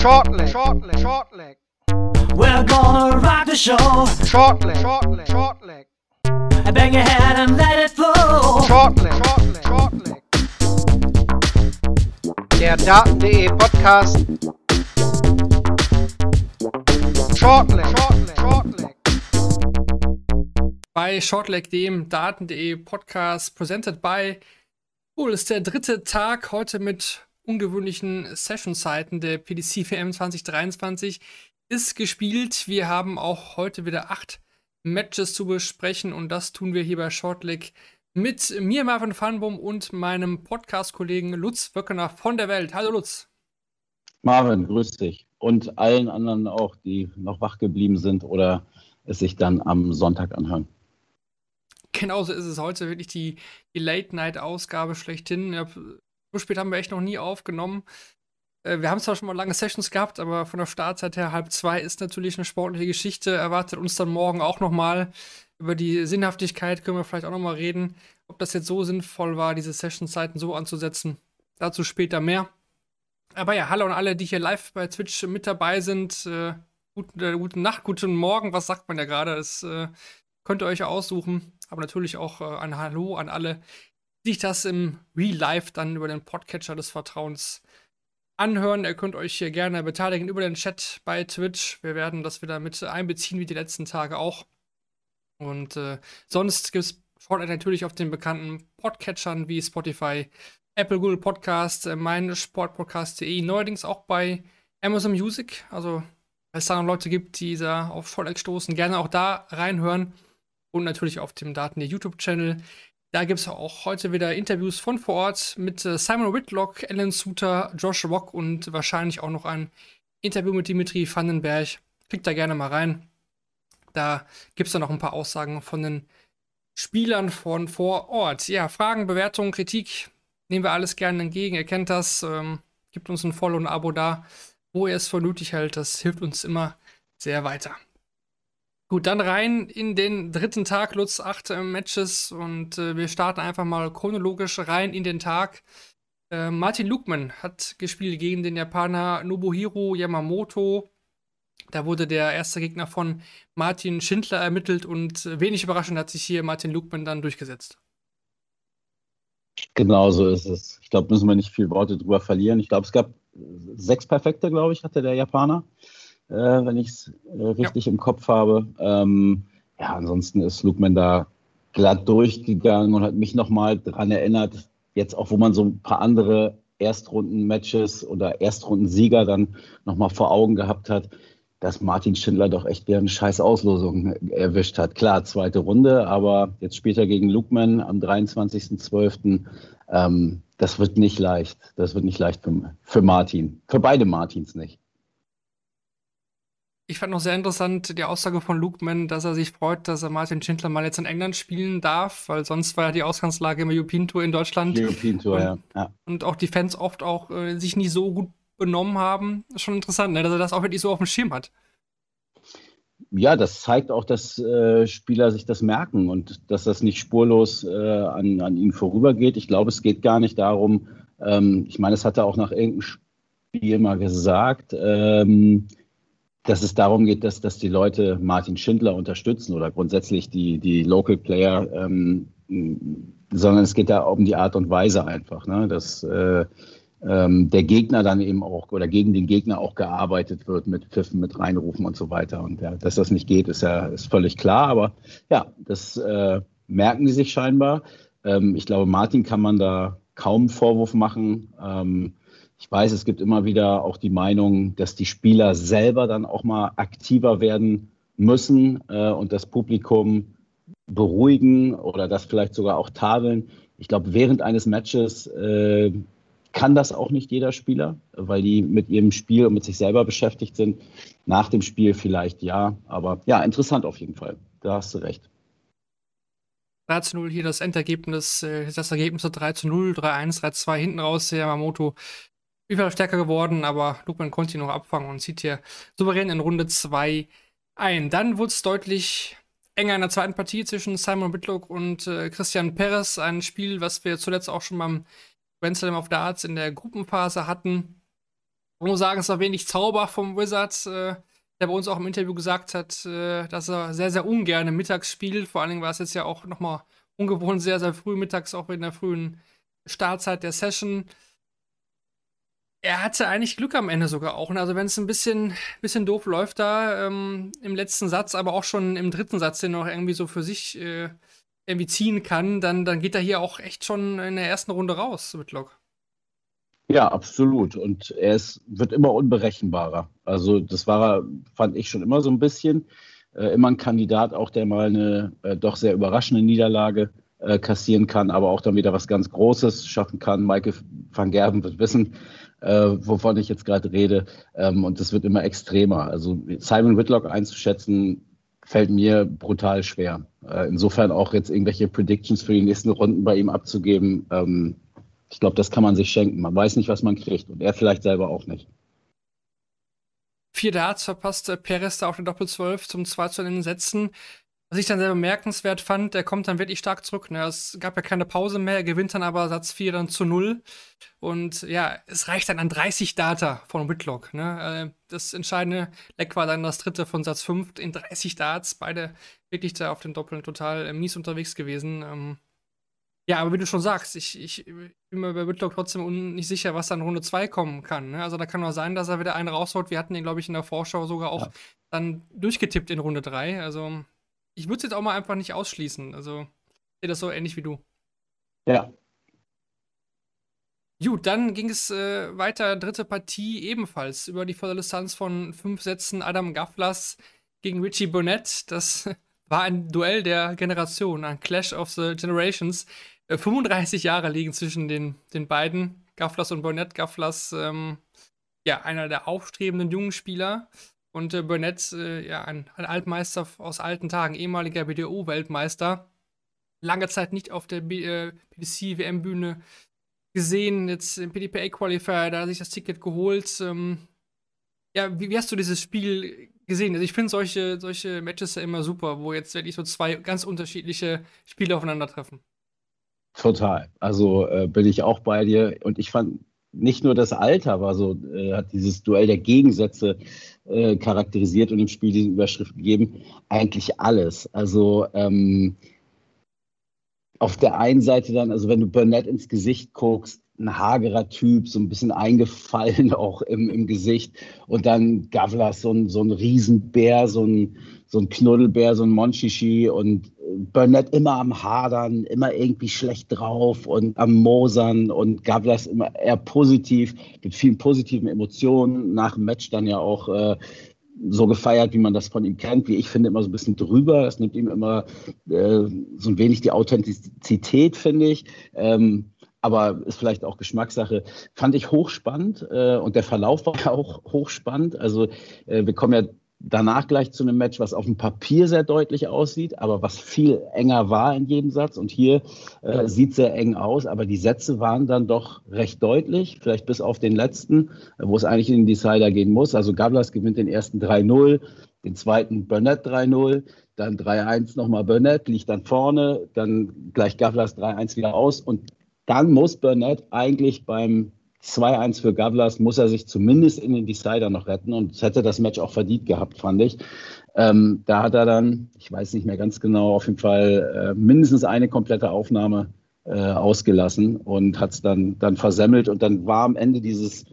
Short leg, short leg, short leg. We're gonna rock the show. Short leg, short leg, short leg. Bang your head and let it flow. Short leg, short leg, short leg. Der Daten.de Podcast. Short leg, short leg, short leg. Bei Shortleg, dem Daten.de Podcast, presented by Cool, ist der dritte Tag heute mit ungewöhnlichen Session-Zeiten der PDC WM 2023 ist gespielt. Wir haben auch heute wieder acht Matches zu besprechen und das tun wir hier bei Shortleg mit mir, Marvin Fanbum und meinem Podcast-Kollegen Lutz Wöckener von der Welt. Hallo Lutz. Marvin, grüß dich. Und allen anderen auch, die noch wach geblieben sind oder es sich dann am Sonntag anhören. Genauso ist es heute wirklich die, die Late-Night-Ausgabe schlechthin. Ja, so spät haben wir echt noch nie aufgenommen. Äh, wir haben zwar schon mal lange Sessions gehabt, aber von der Startzeit her halb zwei ist natürlich eine sportliche Geschichte. Erwartet uns dann morgen auch noch mal über die Sinnhaftigkeit können wir vielleicht auch noch mal reden, ob das jetzt so sinnvoll war, diese Sessionzeiten so anzusetzen. Dazu später mehr. Aber ja, hallo an alle, die hier live bei Twitch mit dabei sind. Äh, guten, äh, gute Nacht, guten Morgen, was sagt man ja gerade? Das äh, könnt ihr euch aussuchen. Aber natürlich auch äh, ein Hallo an alle, sich das im Real Life dann über den Podcatcher des Vertrauens anhören. Ihr könnt euch hier gerne beteiligen über den Chat bei Twitch. Wir werden das wieder mit einbeziehen, wie die letzten Tage auch. Und äh, sonst gibt es Shortline natürlich auf den bekannten Podcatchern wie Spotify, Apple, Google Podcast, äh, mein Sportpodcast.de, neuerdings auch bei Amazon Music. Also, wenn es da noch Leute gibt, die da auf Shortline stoßen, gerne auch da reinhören und natürlich auf dem Daten der YouTube-Channel. Da gibt es auch heute wieder Interviews von vor Ort mit äh, Simon Whitlock, Alan Suter, Josh Rock und wahrscheinlich auch noch ein Interview mit Dimitri Vandenberg. Klickt da gerne mal rein. Da gibt es dann noch ein paar Aussagen von den Spielern von vor Ort. Ja, Fragen, Bewertungen, Kritik nehmen wir alles gerne entgegen. Ihr kennt das. Ähm, gibt uns ein Follow und ein Abo da, wo ihr es für nötig hält. Das hilft uns immer sehr weiter. Gut, dann rein in den dritten Tag, Lutz, acht äh, Matches und äh, wir starten einfach mal chronologisch rein in den Tag. Äh, Martin Lukman hat gespielt gegen den Japaner Nobuhiro Yamamoto. Da wurde der erste Gegner von Martin Schindler ermittelt und äh, wenig überraschend hat sich hier Martin Lukman dann durchgesetzt. Genau so ist es. Ich glaube, müssen wir nicht viel Worte drüber verlieren. Ich glaube, es gab sechs Perfekte, glaube ich, hatte der Japaner äh, wenn ich es äh, richtig ja. im Kopf habe. Ähm, ja, ansonsten ist Lukman da glatt durchgegangen und hat mich nochmal daran erinnert, jetzt auch, wo man so ein paar andere Erstrunden-Matches oder Erstrunden-Sieger dann nochmal vor Augen gehabt hat, dass Martin Schindler doch echt wieder eine scheiß Auslosung erwischt hat. Klar, zweite Runde, aber jetzt später gegen Lukman am 23.12. Ähm, das wird nicht leicht. Das wird nicht leicht für, für Martin. Für beide Martins nicht. Ich fand noch sehr interessant die Aussage von Luke Mann, dass er sich freut, dass er Martin Schindler mal jetzt in England spielen darf, weil sonst war ja die Ausgangslage im European Tour in Deutschland. European Tour, und, ja. ja. Und auch die Fans oft auch äh, sich nicht so gut benommen haben. Schon interessant, ne? dass er das auch wirklich so auf dem Schirm hat. Ja, das zeigt auch, dass äh, Spieler sich das merken und dass das nicht spurlos äh, an, an ihnen vorübergeht. Ich glaube, es geht gar nicht darum, ähm, ich meine, es hat er auch nach irgendeinem Spiel mal gesagt, ähm, dass es darum geht, dass, dass die Leute Martin Schindler unterstützen oder grundsätzlich die, die Local Player, ähm, sondern es geht da um die Art und Weise einfach, ne? dass äh, ähm, der Gegner dann eben auch oder gegen den Gegner auch gearbeitet wird mit Pfiffen, mit Reinrufen und so weiter. Und ja, dass das nicht geht, ist ja ist völlig klar. Aber ja, das äh, merken die sich scheinbar. Ähm, ich glaube, Martin kann man da kaum Vorwurf machen. Ich weiß, es gibt immer wieder auch die Meinung, dass die Spieler selber dann auch mal aktiver werden müssen äh, und das Publikum beruhigen oder das vielleicht sogar auch tadeln. Ich glaube, während eines Matches äh, kann das auch nicht jeder Spieler, weil die mit ihrem Spiel und mit sich selber beschäftigt sind. Nach dem Spiel vielleicht ja, aber ja, interessant auf jeden Fall. Da hast du recht. 3 zu 0 hier das Endergebnis, äh, das Ergebnis 3 zu 0, 3-1, 3-2 hinten raus. Yamamoto Fall stärker geworden, aber Lukman konnte ihn noch abfangen und zieht hier souverän in Runde 2 ein. Dann wurde es deutlich enger in der zweiten Partie zwischen Simon Whitlock und äh, Christian Perez. Ein Spiel, was wir zuletzt auch schon beim Grand Slam of Darts in der Gruppenphase hatten. Ich muss sagen, es war wenig Zauber vom Wizards, äh, der bei uns auch im Interview gesagt hat, äh, dass er sehr, sehr ungern mittags spielt. Vor allen Dingen war es jetzt ja auch nochmal ungewohnt sehr, sehr früh mittags, auch in der frühen Startzeit der Session. Er hatte eigentlich Glück am Ende sogar auch. Also wenn es ein bisschen, bisschen doof läuft da ähm, im letzten Satz, aber auch schon im dritten Satz, den er noch irgendwie so für sich äh, irgendwie ziehen kann, dann, dann geht er hier auch echt schon in der ersten Runde raus, Whitlock. Ja, absolut. Und er ist, wird immer unberechenbarer. Also das war er, fand ich schon immer so ein bisschen. Äh, immer ein Kandidat, auch der mal eine äh, doch sehr überraschende Niederlage äh, kassieren kann, aber auch dann wieder was ganz Großes schaffen kann. Michael van Gerben wird wissen, äh, wovon ich jetzt gerade rede. Ähm, und das wird immer extremer. Also Simon Whitlock einzuschätzen, fällt mir brutal schwer. Äh, insofern auch jetzt irgendwelche Predictions für die nächsten Runden bei ihm abzugeben. Ähm, ich glaube, das kann man sich schenken. Man weiß nicht, was man kriegt. Und er vielleicht selber auch nicht. Vier Darts verpasste Perez da auf der Doppel-12 zum 2 zu den Sätzen. Was ich dann sehr bemerkenswert fand, der kommt dann wirklich stark zurück. Ne? Es gab ja keine Pause mehr, er gewinnt dann aber Satz 4 dann zu 0. Und ja, es reicht dann an 30 Data von Whitlock. Ne? Äh, das entscheidende Leck war dann das dritte von Satz 5 in 30 Darts. Beide wirklich da auf den Doppeln total äh, mies unterwegs gewesen. Ähm, ja, aber wie du schon sagst, ich, ich bin mir bei Whitlock trotzdem nicht sicher, was dann Runde 2 kommen kann. Ne? Also da kann auch sein, dass er wieder einen raushaut. Wir hatten ihn, glaube ich, in der Vorschau sogar auch ja. dann durchgetippt in Runde 3. Also ich würde es jetzt auch mal einfach nicht ausschließen. Also, ich sehe das so ähnlich wie du. Ja. Gut, dann ging es äh, weiter, dritte Partie ebenfalls über die volle Distanz von fünf Sätzen Adam Gafflas gegen Richie Burnett. Das war ein Duell der Generation, ein Clash of the Generations. Äh, 35 Jahre liegen zwischen den, den beiden, Gafflas und Burnett. Gafflas, ähm, ja, einer der aufstrebenden jungen Spieler. Und äh, Burnett, äh, ja, ein, ein, Altmeister aus alten Tagen, ehemaliger BDO-Weltmeister. Lange Zeit nicht auf der äh, PDC-WM-Bühne gesehen, jetzt im PDPA-Qualifier, da hat sich das Ticket geholt. Ähm, ja, wie, wie, hast du dieses Spiel gesehen? Also ich finde solche, solche Matches ja immer super, wo jetzt wirklich so zwei ganz unterschiedliche Spiele aufeinandertreffen. Total. Also äh, bin ich auch bei dir. Und ich fand nicht nur das Alter war so, äh, hat dieses Duell der Gegensätze äh, charakterisiert und dem Spiel diese Überschrift gegeben. Eigentlich alles. Also ähm, auf der einen Seite dann, also wenn du Burnett ins Gesicht guckst, ein hagerer Typ, so ein bisschen eingefallen auch im, im Gesicht. Und dann Gavlas, so ein, so ein Riesenbär, so ein, so ein Knuddelbär, so ein Monchichi und Burnett immer am Hadern, immer irgendwie schlecht drauf und am Mosern und Gavlas immer eher positiv, mit vielen positiven Emotionen. Nach dem Match dann ja auch äh, so gefeiert, wie man das von ihm kennt, wie ich finde, immer so ein bisschen drüber. Es nimmt ihm immer äh, so ein wenig die Authentizität, finde ich. Ähm, aber ist vielleicht auch Geschmackssache. Fand ich hochspannend äh, und der Verlauf war auch hochspannend. Also äh, wir kommen ja danach gleich zu einem Match, was auf dem Papier sehr deutlich aussieht, aber was viel enger war in jedem Satz. Und hier äh, sieht sehr eng aus, aber die Sätze waren dann doch recht deutlich, vielleicht bis auf den letzten, wo es eigentlich in den Decider gehen muss. Also Gablas gewinnt den ersten 3-0, den zweiten Burnett 3-0, dann 3-1 nochmal Burnett, liegt dann vorne, dann gleich Gavlas 3-1 wieder aus und dann muss Burnett eigentlich beim 2-1 für Gavlas muss er sich zumindest in den Decider noch retten und hätte das Match auch verdient gehabt, fand ich. Ähm, da hat er dann, ich weiß nicht mehr ganz genau, auf jeden Fall äh, mindestens eine komplette Aufnahme äh, ausgelassen und hat es dann, dann versemmelt und dann war am Ende dieses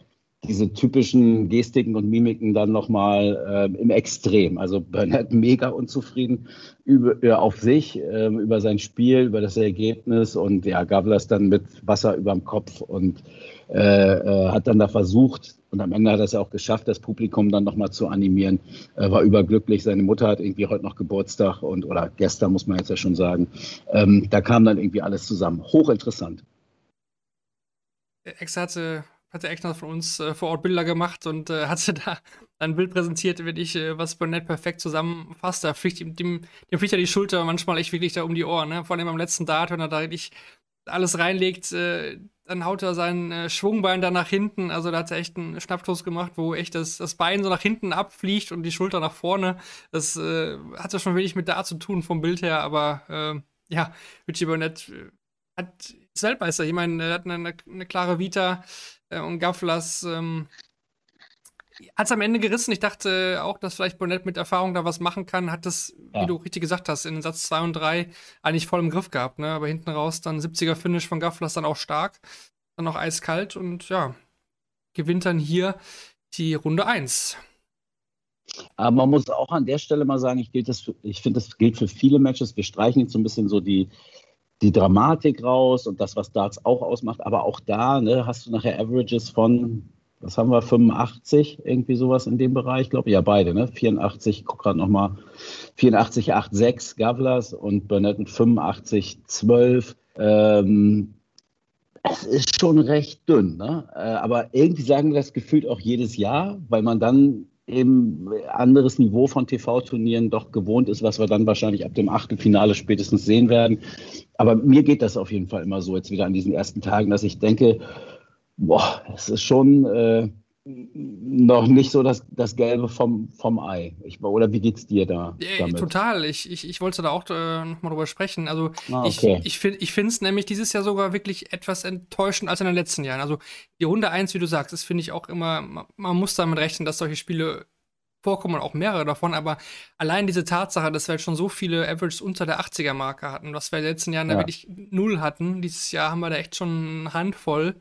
diese typischen Gestiken und Mimiken dann nochmal äh, im Extrem. Also Burnett mega unzufrieden über, äh, auf sich, äh, über sein Spiel, über das Ergebnis und ja, Gavlas dann mit Wasser über dem Kopf und äh, äh, hat dann da versucht und am Ende hat er es ja auch geschafft, das Publikum dann nochmal zu animieren. war überglücklich. Seine Mutter hat irgendwie heute noch Geburtstag und oder gestern muss man jetzt ja schon sagen. Ähm, da kam dann irgendwie alles zusammen. Hochinteressant. Ex hatte hat der Eckner von uns äh, vor Ort Bilder gemacht und äh, hatte da ein Bild präsentiert, wenn ich, äh, was Burnett perfekt zusammenfasst. Da fliegt ihm, dem, dem fliegt ja die Schulter manchmal echt wirklich da um die Ohren, ne? Vor allem am letzten Dart, wenn er da wirklich alles reinlegt, äh, dann haut er sein äh, Schwungbein da nach hinten. Also da hat er echt einen Schnappstoß gemacht, wo echt das, das Bein so nach hinten abfliegt und die Schulter nach vorne. Das äh, hat ja schon wenig mit Dart zu tun vom Bild her, aber äh, ja, Richie Burnett äh, hat ist Weltmeister. Ich meine, er hat eine, eine klare Vita äh, und Gafflas, ähm, hat es am Ende gerissen. Ich dachte auch, dass vielleicht Burnett mit Erfahrung da was machen kann. Hat das, ja. wie du richtig gesagt hast, in Satz 2 und 3 eigentlich voll im Griff gehabt. Ne? Aber hinten raus dann 70er-Finish von Gaffler ist dann auch stark. Dann auch eiskalt und ja, gewinnt dann hier die Runde 1. Aber man muss auch an der Stelle mal sagen, ich, ich finde, das gilt für viele Matches. Wir streichen jetzt so ein bisschen so die, die Dramatik raus und das, was Darts auch ausmacht. Aber auch da ne, hast du nachher Averages von was haben wir, 85, irgendwie sowas in dem Bereich, glaube ich. Ja, beide, ne? 84, ich gucke gerade nochmal, 84, 86 Gavlas und Burnett mit 85, 12. Ähm, es ist schon recht dünn, ne? Äh, aber irgendwie sagen wir das gefühlt auch jedes Jahr, weil man dann eben anderes Niveau von TV-Turnieren doch gewohnt ist, was wir dann wahrscheinlich ab dem Achtelfinale spätestens sehen werden. Aber mir geht das auf jeden Fall immer so jetzt wieder an diesen ersten Tagen, dass ich denke, Boah, es ist schon äh, noch nicht so das, das Gelbe vom, vom Ei. Ich, oder wie geht's dir da? Ja, total. Ich, ich, ich wollte da auch äh, nochmal drüber sprechen. Also ah, okay. ich, ich, ich finde es nämlich dieses Jahr sogar wirklich etwas enttäuschend als in den letzten Jahren. Also die Runde 1, wie du sagst, das finde ich auch immer, man, man muss damit rechnen, dass solche Spiele vorkommen und auch mehrere davon, aber allein diese Tatsache, dass wir halt schon so viele Averages unter der 80er-Marke hatten, was wir in den letzten Jahren ja. da wirklich null hatten, dieses Jahr haben wir da echt schon eine Handvoll.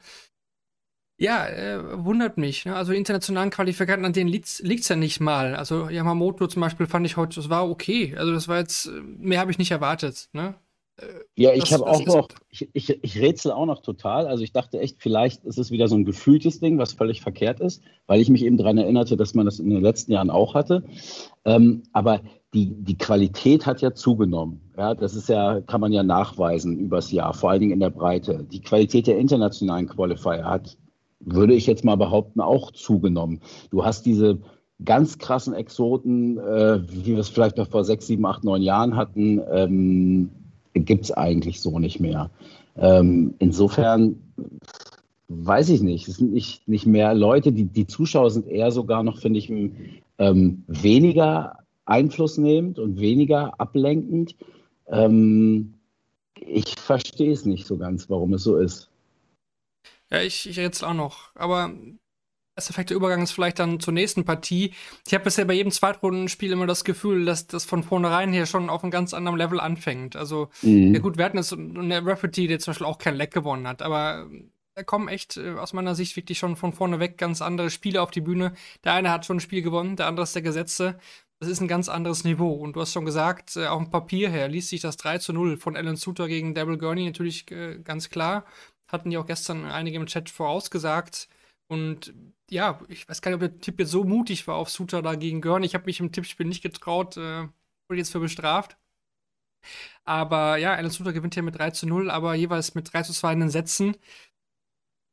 Ja, äh, wundert mich. Ne? Also internationalen Qualifikanten, an denen liegt es ja nicht mal. Also Yamamoto zum Beispiel fand ich heute, das war okay. Also das war jetzt, äh, mehr habe ich nicht erwartet. Ne? Äh, ja, ich habe auch noch, ich, ich, ich rätsel auch noch total. Also ich dachte echt, vielleicht ist es wieder so ein gefühltes Ding, was völlig verkehrt ist, weil ich mich eben daran erinnerte, dass man das in den letzten Jahren auch hatte. Ähm, aber die, die Qualität hat ja zugenommen. Ja, das ist ja, kann man ja nachweisen übers Jahr, vor allen Dingen in der Breite. Die Qualität der internationalen Qualifier hat würde ich jetzt mal behaupten, auch zugenommen. Du hast diese ganz krassen Exoten, äh, wie wir es vielleicht noch vor sechs, sieben, acht, neun Jahren hatten, ähm, gibt es eigentlich so nicht mehr. Ähm, insofern weiß ich nicht. Es sind nicht, nicht mehr Leute, die, die Zuschauer sind eher sogar noch, finde ich, ähm, weniger einflussnehmend und weniger ablenkend. Ähm, ich verstehe es nicht so ganz, warum es so ist. Ja, ich, ich rätsel auch noch. Aber das perfekte Übergang ist vielleicht dann zur nächsten Partie. Ich habe bisher bei jedem Zweitrundenspiel immer das Gefühl, dass das von vornherein hier schon auf einem ganz anderen Level anfängt. Also, mhm. ja gut, wir hatten jetzt eine Rafferty, der zum Beispiel auch kein Leck gewonnen hat, aber da kommen echt äh, aus meiner Sicht wirklich schon von vorne weg ganz andere Spiele auf die Bühne. Der eine hat schon ein Spiel gewonnen, der andere ist der Gesetze. Das ist ein ganz anderes Niveau. Und du hast schon gesagt, äh, auf dem Papier her liest sich das 3 zu 0 von Alan Suter gegen Devil Gurney natürlich äh, ganz klar hatten ja auch gestern einige im Chat vorausgesagt. Und ja, ich weiß gar nicht, ob der Tipp jetzt so mutig war auf Suter da gegen Görn. Ich habe mich im Tippspiel nicht getraut, äh, wurde jetzt für bestraft. Aber ja, Alan Suter gewinnt hier mit 3 zu 0, aber jeweils mit 3 zu 2 in den Sätzen.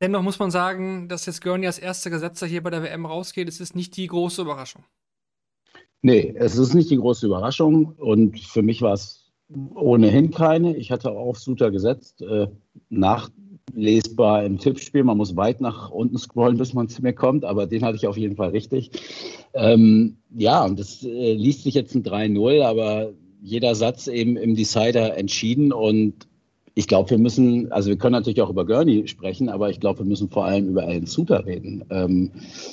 Dennoch muss man sagen, dass jetzt Gurney als erster Gesetzer hier bei der WM rausgeht, es ist nicht die große Überraschung. Nee, es ist nicht die große Überraschung und für mich war es ohnehin keine. Ich hatte auf Suter gesetzt. Äh, nach lesbar im Tippspiel. Man muss weit nach unten scrollen, bis man zu mir kommt, aber den hatte ich auf jeden Fall richtig. Ähm, ja, und das äh, liest sich jetzt ein 3-0, aber jeder Satz eben im Decider entschieden und ich glaube, wir müssen, also wir können natürlich auch über Gurney sprechen, aber ich glaube, wir müssen vor allem über Alan Suter reden. Ähm,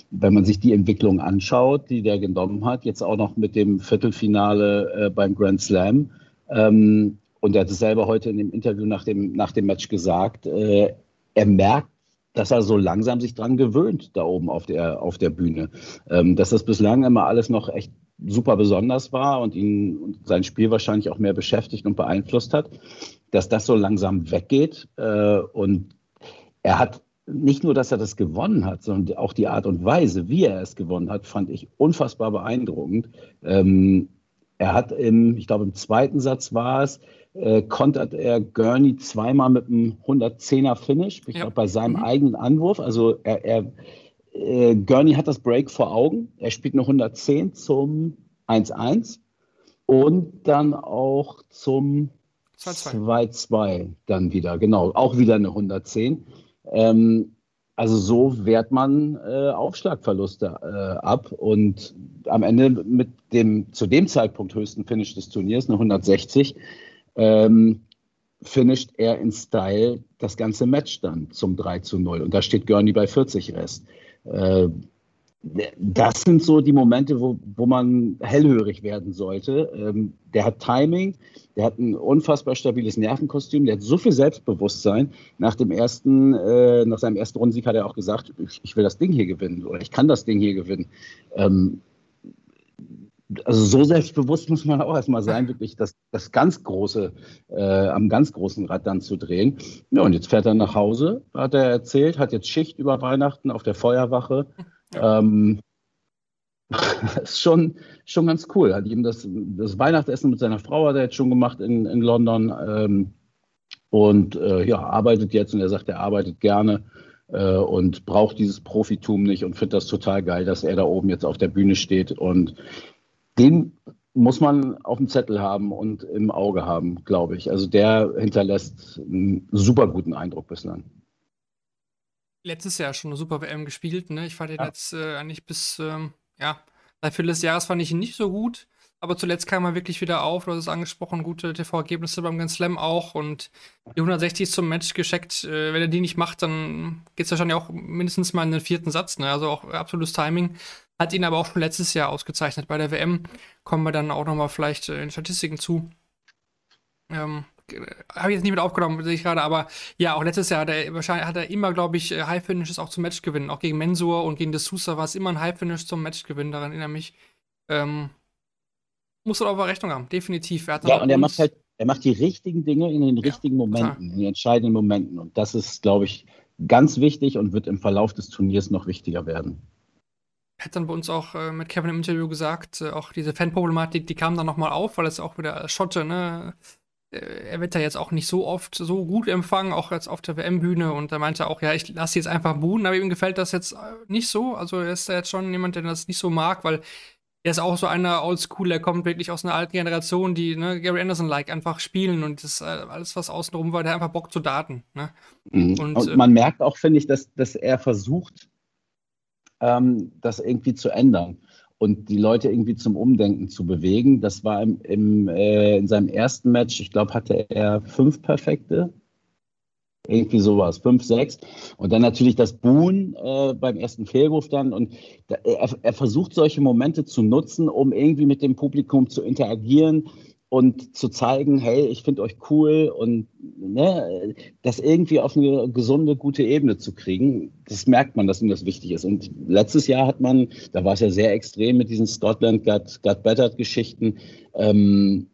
wenn man sich die Entwicklung anschaut, die der genommen hat, jetzt auch noch mit dem Viertelfinale äh, beim Grand Slam, ähm, und er hat es selber heute in dem Interview nach dem, nach dem Match gesagt, äh, er merkt, dass er so langsam sich dran gewöhnt, da oben auf der, auf der Bühne. Ähm, dass das bislang immer alles noch echt super besonders war und ihn und sein Spiel wahrscheinlich auch mehr beschäftigt und beeinflusst hat, dass das so langsam weggeht. Äh, und er hat nicht nur, dass er das gewonnen hat, sondern auch die Art und Weise, wie er es gewonnen hat, fand ich unfassbar beeindruckend. Ähm, er hat im, ich glaube, im zweiten Satz war es, äh, kontert er Gurney zweimal mit einem 110er Finish, ich ja. glaube bei seinem mhm. eigenen Anwurf. Also er, er äh, Gurney hat das Break vor Augen. Er spielt eine 110 zum 1-1 und dann auch zum 2-2 dann wieder. Genau, auch wieder eine 110. Ähm, also so wehrt man äh, Aufschlagverluste äh, ab und am Ende mit dem zu dem Zeitpunkt höchsten Finish des Turniers, eine 160, ähm, finisht er in Style das ganze Match dann zum 3 zu 0. Und da steht Gurney bei 40 Rest. Äh, das sind so die Momente, wo, wo man hellhörig werden sollte. Ähm, der hat Timing, der hat ein unfassbar stabiles Nervenkostüm, der hat so viel Selbstbewusstsein. Nach dem ersten, äh, nach seinem ersten Rundensieg hat er auch gesagt, ich, will das Ding hier gewinnen oder ich kann das Ding hier gewinnen. Ähm, also so selbstbewusst muss man auch erstmal sein, wirklich das, das ganz große, äh, am ganz großen Rad dann zu drehen. Ja, und jetzt fährt er nach Hause, hat er erzählt, hat jetzt Schicht über Weihnachten auf der Feuerwache. Ähm, das ist schon, schon ganz cool. Hat ihm das, das Weihnachtsessen mit seiner Frau hat er jetzt schon gemacht in, in London. Ähm, und äh, ja, arbeitet jetzt und er sagt, er arbeitet gerne äh, und braucht dieses Profitum nicht und findet das total geil, dass er da oben jetzt auf der Bühne steht. Und den muss man auf dem Zettel haben und im Auge haben, glaube ich. Also der hinterlässt einen super guten Eindruck bislang letztes Jahr schon eine super WM gespielt. Ne? Ich fand ihn ja. jetzt äh, eigentlich bis, ähm, ja, seit Viertel des Jahres fand ich ihn nicht so gut. Aber zuletzt kam er wirklich wieder auf. Du hast es angesprochen, gute TV-Ergebnisse beim Grand Slam auch. Und die 160 zum Match gescheckt. Äh, wenn er die nicht macht, dann geht es wahrscheinlich auch mindestens mal in den vierten Satz. Ne? Also auch absolutes Timing. Hat ihn aber auch schon letztes Jahr ausgezeichnet. Bei der WM kommen wir dann auch nochmal vielleicht äh, in Statistiken zu. Ähm, habe ich jetzt nicht mit aufgenommen, sehe ich gerade, aber ja, auch letztes Jahr hat er wahrscheinlich hat er immer, glaube ich, äh, High Finishes auch zum Match gewinnen. Auch gegen Mensur und gegen D'Souza war es immer ein High Finish zum Match gewinnen, daran erinnere mich. Ähm, muss er auf Rechnung haben, definitiv. ja, und er macht halt, er macht die richtigen Dinge in den ja, richtigen Momenten, klar. in den entscheidenden Momenten. Und das ist, glaube ich, ganz wichtig und wird im Verlauf des Turniers noch wichtiger werden. Hat dann bei uns auch äh, mit Kevin im Interview gesagt, äh, auch diese Fanproblematik, die kam dann nochmal auf, weil es auch wieder Schotte, ne? Äh, er wird da jetzt auch nicht so oft so gut empfangen, auch jetzt auf der WM-Bühne. Und er meinte auch, ja, ich lasse jetzt einfach buhen, aber ihm gefällt das jetzt äh, nicht so. Also er ist ja jetzt schon jemand, der das nicht so mag, weil er ist auch so einer Oldschool, der kommt wirklich aus einer alten Generation, die ne, Gary Anderson-like einfach spielen und das äh, alles, was außenrum war, der einfach Bock zu daten. Ne? Mhm. Und, und, man äh, merkt auch, finde ich, dass, dass er versucht, ähm, das irgendwie zu ändern und die Leute irgendwie zum Umdenken zu bewegen. Das war im, im äh, in seinem ersten Match, ich glaube, hatte er fünf perfekte. Irgendwie sowas, fünf, sechs. Und dann natürlich das Buhn äh, beim ersten Fehlwurf dann. Und da, er, er versucht solche Momente zu nutzen, um irgendwie mit dem Publikum zu interagieren, und zu zeigen, hey, ich finde euch cool und ne, das irgendwie auf eine gesunde, gute Ebene zu kriegen, das merkt man, dass ihm das wichtig ist. Und letztes Jahr hat man, da war es ja sehr extrem mit diesen Scotland Got, Got Battered Geschichten, ähm,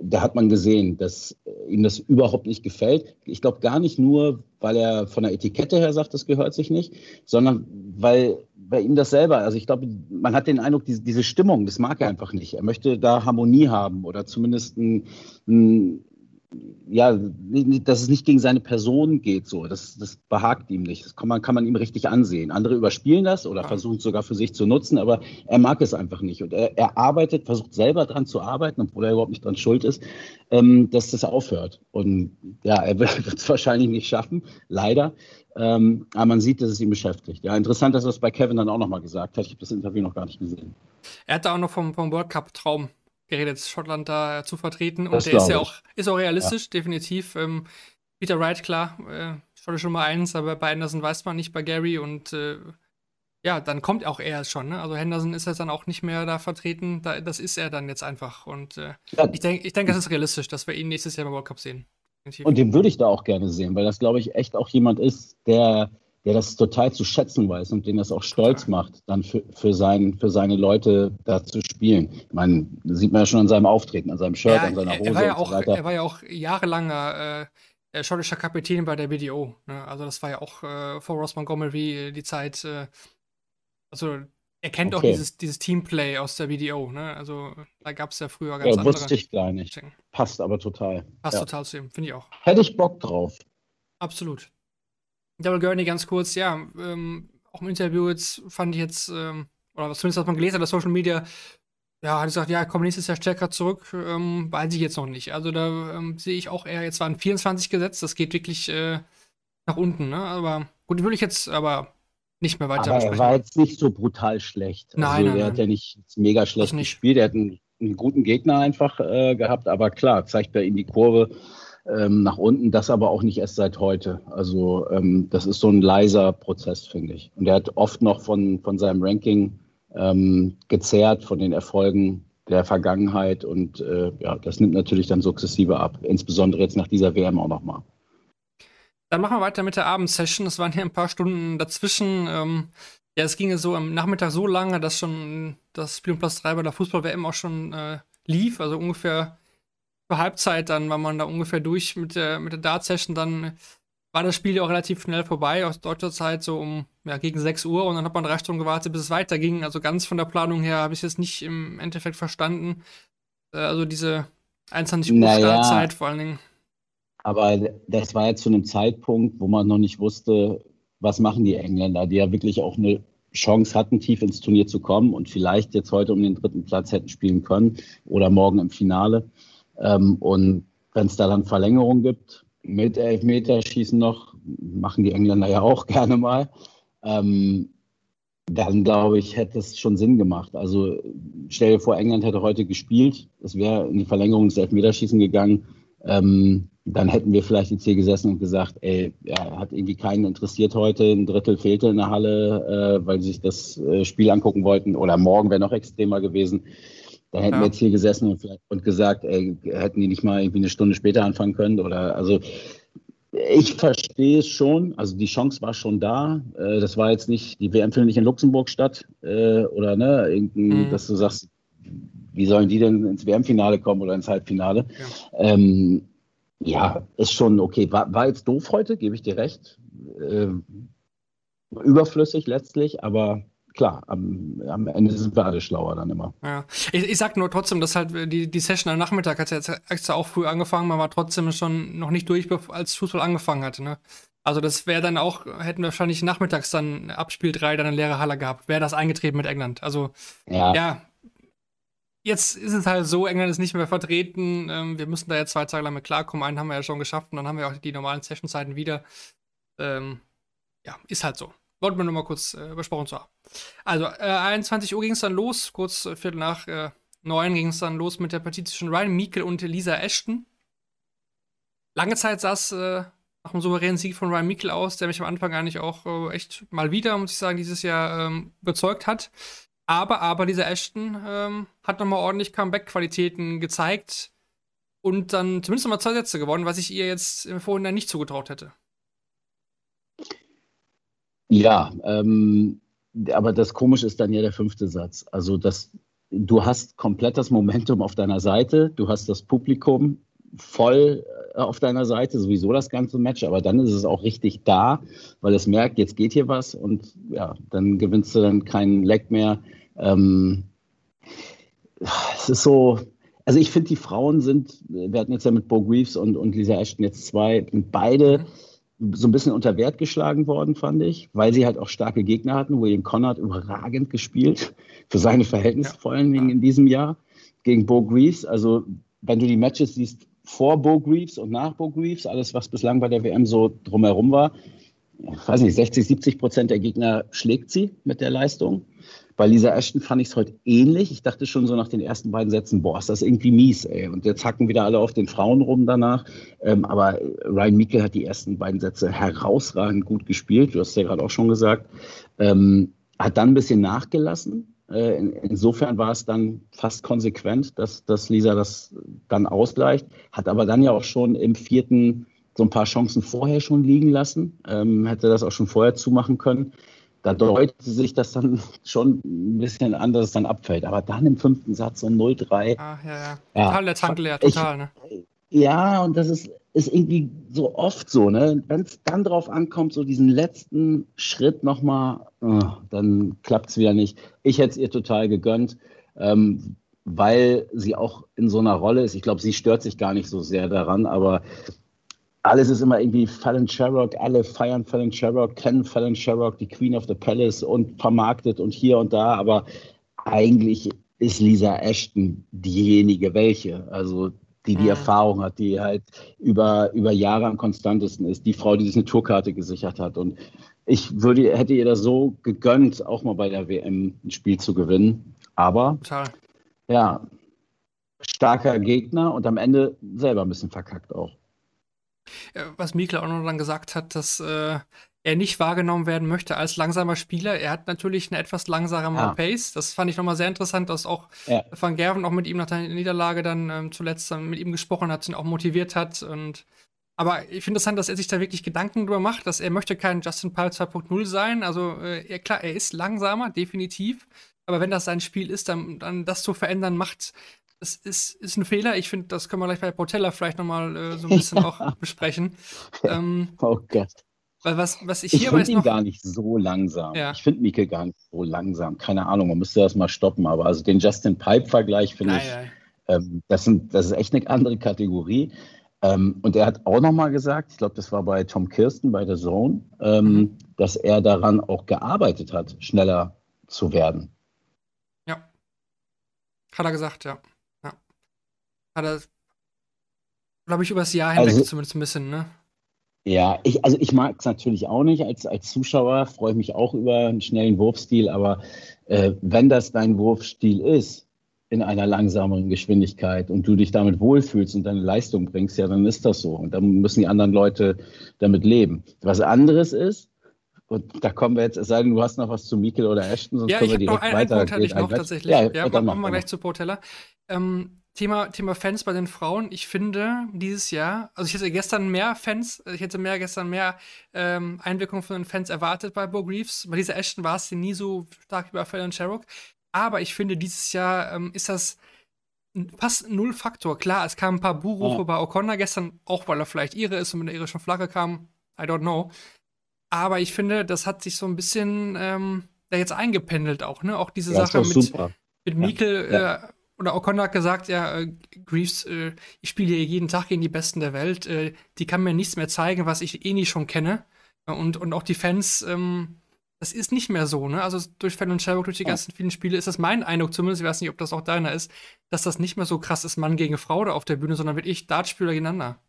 da hat man gesehen, dass ihm das überhaupt nicht gefällt. Ich glaube gar nicht nur, weil er von der Etikette her sagt, das gehört sich nicht, sondern weil bei ihm das selber. Also ich glaube, man hat den Eindruck, diese, diese Stimmung, das mag er einfach nicht. Er möchte da Harmonie haben oder zumindest ein, ein ja, dass es nicht gegen seine Person geht, so. Das, das behagt ihm nicht. Das kann man, kann man ihm richtig ansehen. Andere überspielen das oder versuchen es sogar für sich zu nutzen, aber er mag es einfach nicht. Und er, er arbeitet, versucht selber daran zu arbeiten, obwohl er überhaupt nicht dran schuld ist, ähm, dass das aufhört. Und ja, er wird es wahrscheinlich nicht schaffen, leider. Ähm, aber man sieht, dass es ihn beschäftigt. Ja, interessant, dass er es bei Kevin dann auch nochmal gesagt hat. Ich habe das Interview noch gar nicht gesehen. Er hatte auch noch vom, vom World Cup-Traum geredet, Schottland da zu vertreten. Und das der ist ja auch, ist auch realistisch, ja. definitiv. Ähm, Peter Wright, klar, äh, schottische Nummer eins, aber bei Anderson weiß man nicht, bei Gary und äh, ja, dann kommt auch er schon. Ne? Also Henderson ist jetzt dann auch nicht mehr da vertreten. Da, das ist er dann jetzt einfach. Und äh, ja. ich denke, ich denk, das ist realistisch, dass wir ihn nächstes Jahr beim World Cup sehen. Definitiv. Und den würde ich da auch gerne sehen, weil das, glaube ich, echt auch jemand ist, der der das total zu schätzen weiß und den das auch stolz macht, dann für, für, sein, für seine Leute da zu spielen. Ich meine, das sieht man ja schon an seinem Auftreten, an seinem Shirt, ja, an seiner Hose er war ja auch, so Er war ja auch jahrelanger äh, schottischer Kapitän bei der BDO. Ne? Also das war ja auch äh, vor Ross Montgomery die Zeit. Äh, also er kennt okay. auch dieses, dieses Teamplay aus der BDO. Ne? Also da gab es ja früher ganz ja, andere. wusste ich gar nicht. Passt aber total. Passt ja. total zu ihm, finde ich auch. Hätte ich Bock drauf. Absolut. Double Gurney ganz kurz, ja, ähm, auch im Interview jetzt fand ich jetzt, ähm, oder was zumindest hat man gelesen, auf Social Media, ja, hat gesagt, ja, komm nächstes Jahr stärker zurück, ähm, weiß ich jetzt noch nicht. Also da ähm, sehe ich auch eher, jetzt waren 24 gesetzt, das geht wirklich äh, nach unten, ne? Aber gut, würde ich jetzt aber nicht mehr weiter aber besprechen. Er war jetzt nicht so brutal schlecht. Nein, also, nein, er hat ja nicht mega schlecht gespielt, er hat einen, einen guten Gegner einfach äh, gehabt, aber klar, zeigt er in die Kurve, ähm, nach unten, das aber auch nicht erst seit heute. Also ähm, das ist so ein leiser Prozess, finde ich. Und er hat oft noch von, von seinem Ranking ähm, gezerrt, von den Erfolgen der Vergangenheit und äh, ja, das nimmt natürlich dann sukzessive ab, insbesondere jetzt nach dieser WM auch nochmal. Dann machen wir weiter mit der Abendsession. Es waren hier ein paar Stunden dazwischen. Ähm, ja, es ging so am Nachmittag so lange, dass schon das Spiel um Platz 3 bei der Fußball-WM auch schon äh, lief. Also ungefähr zur Halbzeit, dann war man da ungefähr durch mit der, mit der Dart-Session. Dann war das Spiel ja auch relativ schnell vorbei, aus deutscher Zeit so um ja, gegen 6 Uhr. Und dann hat man drei Stunden gewartet, bis es weiterging. Also ganz von der Planung her habe ich es jetzt nicht im Endeffekt verstanden. Äh, also diese 21 Uhr naja. Startzeit vor allen Dingen. Aber das war ja zu einem Zeitpunkt, wo man noch nicht wusste, was machen die Engländer, die ja wirklich auch eine Chance hatten, tief ins Turnier zu kommen und vielleicht jetzt heute um den dritten Platz hätten spielen können oder morgen im Finale. Ähm, und wenn es da dann Verlängerung gibt, mit Elfmeterschießen noch, machen die Engländer ja auch gerne mal, ähm, dann glaube ich, hätte es schon Sinn gemacht. Also stell dir vor, England hätte heute gespielt, es wäre in die Verlängerung des Elfmeterschießen gegangen. Ähm, dann hätten wir vielleicht jetzt hier gesessen und gesagt, ey, ja, hat irgendwie keinen interessiert heute, ein Drittel fehlte in der Halle, äh, weil sie sich das äh, Spiel angucken wollten oder morgen wäre noch extremer gewesen. Da hätten ja. wir jetzt hier gesessen und, und gesagt, ey, hätten die nicht mal irgendwie eine Stunde später anfangen können oder also ich verstehe es schon, also die Chance war schon da. Äh, das war jetzt nicht, die WM findet nicht in Luxemburg statt äh, oder ne, mhm. dass du sagst, wie sollen die denn ins WM-Finale kommen oder ins Halbfinale? Ja. Ähm, ja, ist schon okay. War, war jetzt doof heute, gebe ich dir recht. Äh, überflüssig letztlich, aber klar, am, am, Ende sind wir alle schlauer dann immer. Ja, ich, ich sag nur trotzdem, dass halt die, die Session am Nachmittag hat ja jetzt extra auch früh angefangen, man war trotzdem schon noch nicht durch, als Fußball angefangen hatte. Ne? Also das wäre dann auch, hätten wir wahrscheinlich nachmittags dann Abspiel 3 dann eine leere Halle gehabt, wäre das eingetreten mit England. Also ja. ja. Jetzt ist es halt so, England ist nicht mehr vertreten. Ähm, wir müssen da jetzt zwei Tage lang mit klarkommen. Einen haben wir ja schon geschafft und dann haben wir auch die normalen Sessionzeiten wieder. Ähm, ja, ist halt so. Wollten wir nur mal kurz äh, besprochen zu haben. Also, äh, 21 Uhr ging es dann los, kurz äh, Viertel nach äh, neun ging es dann los mit der Partie zwischen Ryan Meikle und Lisa Ashton. Lange Zeit es äh, nach einem souveränen Sieg von Ryan Meikle aus, der mich am Anfang eigentlich auch äh, echt mal wieder, muss ich sagen, dieses Jahr ähm, überzeugt hat. Aber, aber Lisa Ashton ähm, hat nochmal ordentlich Comeback-Qualitäten gezeigt und dann zumindest nochmal zwei Sätze gewonnen, was ich ihr jetzt im Vorhinein nicht zugetraut hätte. Ja, ähm, aber das Komische ist dann ja der fünfte Satz. Also das, du hast komplett das Momentum auf deiner Seite, du hast das Publikum voll äh, auf deiner Seite, sowieso das ganze Match, aber dann ist es auch richtig da, weil es merkt, jetzt geht hier was und ja, dann gewinnst du dann keinen Leck mehr. Ähm, es ist so, also ich finde, die Frauen sind, wir hatten jetzt ja mit Bo Greaves und, und Lisa Ashton jetzt zwei, beide. Mhm so ein bisschen unter Wert geschlagen worden, fand ich, weil sie halt auch starke Gegner hatten. William Connor hat überragend gespielt, für seine Verhältnisse ja. vor allen Dingen in diesem Jahr, gegen Bo Greaves. Also, wenn du die Matches siehst vor Bo Greaves und nach Bo Greaves, alles, was bislang bei der WM so drumherum war, ich weiß nicht, 60, 70 Prozent der Gegner schlägt sie mit der Leistung. Bei Lisa Ashton fand ich es heute ähnlich. Ich dachte schon so nach den ersten beiden Sätzen, boah, ist das irgendwie mies, ey. Und jetzt hacken wieder alle auf den Frauen rum danach. Ähm, aber Ryan Meikle hat die ersten beiden Sätze herausragend gut gespielt. Du hast ja gerade auch schon gesagt. Ähm, hat dann ein bisschen nachgelassen. Äh, in, insofern war es dann fast konsequent, dass, dass Lisa das dann ausgleicht. Hat aber dann ja auch schon im vierten so ein paar Chancen vorher schon liegen lassen. Ähm, hätte das auch schon vorher zumachen können da deutet sich das dann schon ein bisschen an, dass es dann abfällt. Aber dann im fünften Satz so 0-3. Ah, ja, ja. Total der Tank leer, total, ne? Ja, und das ist, ist irgendwie so oft so, ne? Wenn es dann drauf ankommt, so diesen letzten Schritt nochmal, oh, dann klappt es wieder nicht. Ich hätte es ihr total gegönnt, ähm, weil sie auch in so einer Rolle ist. Ich glaube, sie stört sich gar nicht so sehr daran, aber alles ist immer irgendwie Fallon Sherrock, alle feiern Fallon Sherrock, kennen Fallon Sherrock, die Queen of the Palace und vermarktet und hier und da, aber eigentlich ist Lisa Ashton diejenige welche, also die die mhm. Erfahrung hat, die halt über, über Jahre am konstantesten ist, die Frau, die sich eine Tourkarte gesichert hat und ich würde, hätte ihr das so gegönnt, auch mal bei der WM ein Spiel zu gewinnen, aber Total. ja, starker Gegner und am Ende selber ein bisschen verkackt auch. Äh, Was Mikkel auch noch dann gesagt hat, dass äh, er nicht wahrgenommen werden möchte als langsamer Spieler. Er hat natürlich eine etwas langsamere Ja. Pace. Das fand ich nochmal sehr interessant, dass auch Ja. Van Gerven auch mit ihm nach der Niederlage dann ähm, zuletzt dann mit ihm gesprochen hat, ihn auch motiviert hat. Und aber ich finde interessant, dass er sich da wirklich Gedanken drüber macht, dass er möchte kein Justin Pyle 2.0 sein. Also äh, er, klar, er ist langsamer, definitiv. Aber wenn das sein Spiel ist, dann, dann das zu verändern, macht das ist, ist ein Fehler. Ich finde, das können wir gleich bei Portella vielleicht nochmal äh, so ein bisschen auch besprechen. Ähm, Oh Gott. weil was, was ich Ich hier aber finde ihn noch. gar nicht so langsam. Ja. Ich finde Mike gar nicht so langsam. Keine Ahnung, man müsste das mal stoppen. Aber also den Justin Pipe-Vergleich finde ich, ähm, das, sind, das ist echt eine andere Kategorie. Ähm, und er hat auch nochmal gesagt, ich glaube, das war bei Tom Kirsten bei der Zone, ähm, Mhm. dass er daran auch gearbeitet hat, schneller zu werden. Ja. Hat er gesagt, ja. Hat er, glaube ich, übers Jahr hinweg Also- zumindest ein bisschen, ne? Ja, ich, also ich mag es natürlich auch nicht. Als, als Zuschauer freue ich mich auch über einen schnellen Wurfstil, aber äh, wenn das dein Wurfstil ist, in einer langsameren Geschwindigkeit und du dich damit wohlfühlst und deine Leistung bringst, ja, dann ist das so. Und dann müssen die anderen Leute damit leben. Was anderes ist, und da kommen wir jetzt, es sei denn, du hast noch was zu Mikel oder Ashton, sonst Ja, können ich wir habe noch direkt einen, weiter. Punkt hatte ich noch tatsächlich. Ja, Ja, ja, machen wir gleich zu Portella. Ähm, Thema, Thema Fans bei den Frauen. Ich finde dieses Jahr, also ich hätte gestern mehr Fans, ich hätte mehr gestern mehr ähm, Einwirkung von den Fans erwartet bei Bo Greaves. Bei dieser Ashton war es nie so stark wie bei Fallon Sherrock. Aber ich finde, dieses Jahr ähm, ist das fast null Faktor. Klar, es kamen ein paar Buhrufe Ja. bei O'Connor gestern, auch weil er vielleicht ihre ist und mit der irischen Flagge kam. I don't know. Aber ich finde, das hat sich so ein bisschen ähm, da jetzt eingependelt auch, ne? Auch diese Ja, Sache mit, super. mit Ja, Mikel ja. äh, oder O'Connor hat gesagt, ja, äh, Greaves, äh, ich spiele hier jeden Tag gegen die Besten der Welt. Äh, die kann mir nichts mehr zeigen, was ich eh nie schon kenne. Äh, Und, und auch die Fans, ähm, das ist nicht mehr so, ne? Also durch Fan und Sherlock, durch die Ja. ganzen vielen Spiele ist das mein Eindruck, zumindest, ich weiß nicht, ob das auch deiner ist, dass das nicht mehr so krass ist, Mann gegen Frau da auf der Bühne, sondern wirklich Dartspieler gegeneinander.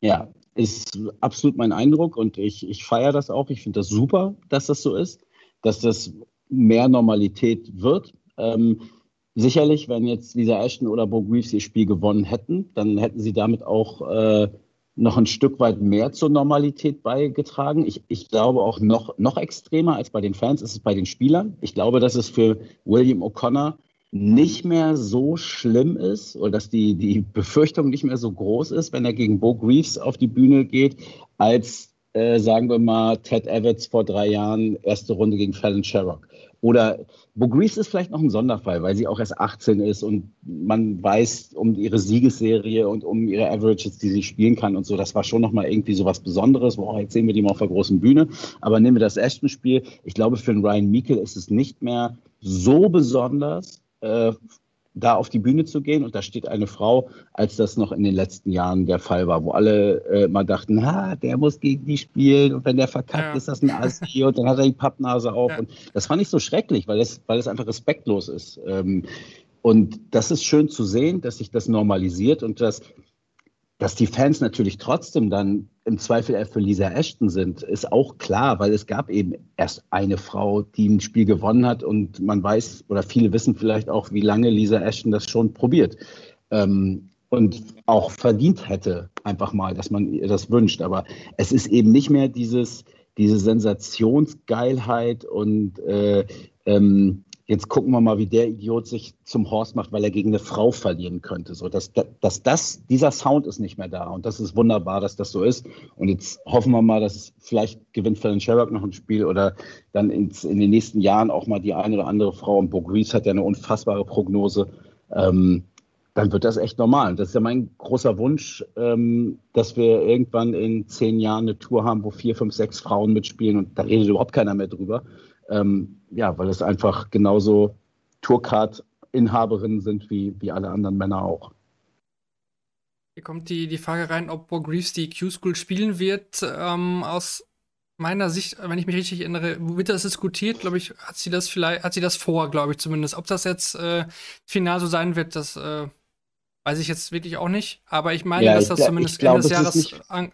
Ja, ist absolut mein Eindruck und ich, ich feiere das auch. Ich finde das super, dass das so ist, dass das mehr Normalität wird. Ähm, sicherlich, wenn jetzt Lisa Ashton oder Bo Greaves ihr Spiel gewonnen hätten, dann hätten sie damit auch äh, noch ein Stück weit mehr zur Normalität beigetragen. Ich, ich glaube auch noch, noch extremer als bei den Fans ist es bei den Spielern. Ich glaube, dass es für William O'Connor nicht mehr so schlimm ist oder dass die, die Befürchtung nicht mehr so groß ist, wenn er gegen Bo Greaves auf die Bühne geht, als, äh, sagen wir mal, Ted Evans vor drei Jahren, erste Runde gegen Fallon Sherrock. Oder Bo Greaves ist vielleicht noch ein Sonderfall, weil sie auch erst 18 ist und man weiß um ihre Siegesserie und um ihre Averages, die sie spielen kann und so. Das war schon nochmal irgendwie so was Besonderes. Boah, jetzt sehen wir die mal auf der großen Bühne. Aber nehmen wir das Ashton-Spiel. Ich glaube, für den Ryan Meikle ist es nicht mehr so besonders, äh, da auf die Bühne zu gehen und da steht eine Frau, als das noch in den letzten Jahren der Fall war, wo alle äh, mal dachten, ha, der muss gegen die spielen und wenn der verkackt, Ja. ist das ein Assi und dann hat er die Pappnase auf Ja. und das fand ich so schrecklich, weil es, weil es einfach respektlos ist. Ähm, und das ist schön zu sehen, dass sich das normalisiert und dass, dass die Fans natürlich trotzdem dann im Zweifel für Lisa Ashton sind, ist auch klar, weil es gab eben erst eine Frau, die ein Spiel gewonnen hat und man weiß oder viele wissen vielleicht auch, wie lange Lisa Ashton das schon probiert. Ähm, und auch verdient hätte, einfach mal, dass man ihr das wünscht. Aber es ist eben nicht mehr dieses, diese Sensationsgeilheit und äh, ähm, jetzt gucken wir mal, wie der Idiot sich zum Horst macht, weil er gegen eine Frau verlieren könnte. So, dass, dass das, dieser Sound ist nicht mehr da. Und das ist wunderbar, dass das so ist. Und jetzt hoffen wir mal, dass vielleicht gewinnt Fallon Sherrock noch ein Spiel oder dann ins, in den nächsten Jahren auch mal die eine oder andere Frau. Und Bo Greaves hat ja eine unfassbare Prognose. Ähm, dann wird das echt normal. Das ist ja mein großer Wunsch, ähm, dass wir irgendwann in zehn Jahren eine Tour haben, wo vier, fünf, sechs Frauen mitspielen und da redet überhaupt keiner mehr drüber. Ähm, ja, weil es einfach genauso Tourcard-Inhaberinnen sind wie, wie alle anderen Männer auch. Hier kommt die, die Frage rein, ob Bo Greaves die Q-School spielen wird. Ähm, aus meiner Sicht, wenn ich mich richtig erinnere, wird das diskutiert, glaube ich, hat sie das vielleicht, hat sie das vor, glaube ich zumindest. Ob das jetzt äh, final so sein wird, das äh, weiß ich jetzt wirklich auch nicht. Aber ich meine, Ja, dass ich das glaub- zumindest glaub, Ende des Jahres nicht- an,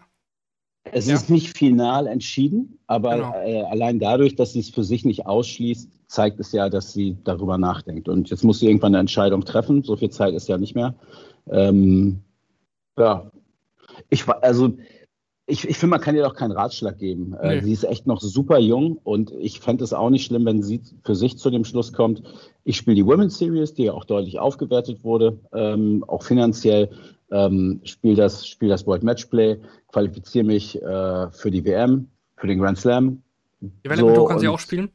Es Ja. ist nicht final entschieden, aber Genau. äh, allein dadurch, dass sie es für sich nicht ausschließt, zeigt es ja, dass sie darüber nachdenkt. Und jetzt muss sie irgendwann eine Entscheidung treffen. So viel Zeit ist ja nicht mehr. Ähm, ja, ich also ich, ich finde, man kann ihr doch keinen Ratschlag geben. Äh, Nee. sie ist echt noch super jung und ich fände es auch nicht schlimm, wenn sie für sich zu dem Schluss kommt, ich spiele die Women's Series, die ja auch deutlich aufgewertet wurde, ähm, auch finanziell, ähm, spiele das, spiel das World Matchplay, qualifiziere mich äh, für die WM, für den Grand Slam. Development Tour kann sie auch spielen.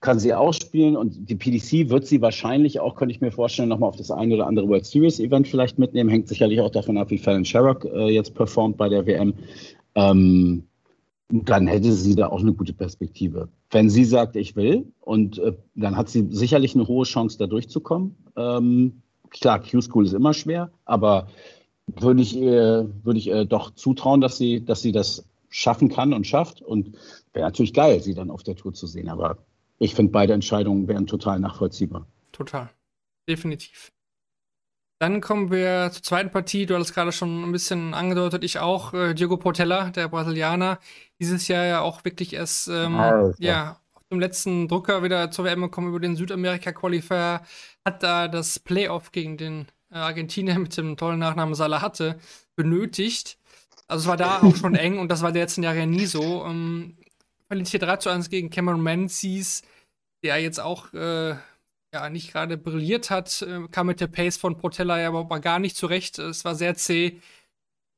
Kann sie auch spielen und die PDC wird sie wahrscheinlich auch, könnte ich mir vorstellen, nochmal auf das eine oder andere World Series Event vielleicht mitnehmen. Hängt sicherlich auch davon ab, wie Fallon Sherrock äh, jetzt performt bei der WM. Ähm, dann hätte sie da auch eine gute Perspektive. Wenn sie sagt, ich will, und äh, dann hat sie sicherlich eine hohe Chance, da durchzukommen. Ähm, klar, Q-School ist immer schwer, aber würde ich ihr, würde ich ihr doch zutrauen, dass sie, dass sie das schaffen kann und schafft. Und wäre natürlich geil, sie dann auf der Tour zu sehen. Aber ich finde, beide Entscheidungen wären total nachvollziehbar. Total. Definitiv. Dann kommen wir zur zweiten Partie. Du hattest gerade schon ein bisschen angedeutet, ich auch. Äh, Diogo Portella, der Brasilianer, dieses Jahr ja auch wirklich erst ähm, Alter. ja, auf dem letzten Drucker wieder zur WM gekommen über den Südamerika-Qualifier, hat da das Playoff gegen den Argentinier mit dem tollen Nachnamen Salah hatte, benötigt. Also es war da auch schon eng und das war der letzten Jahre ja nie so. Ähm, verliert hier 3 zu 1 gegen Cameron Menzies, der jetzt auch äh, ja, nicht gerade brilliert hat, äh, kam mit der Pace von Portella ja mal gar nicht zurecht. Es war sehr zäh.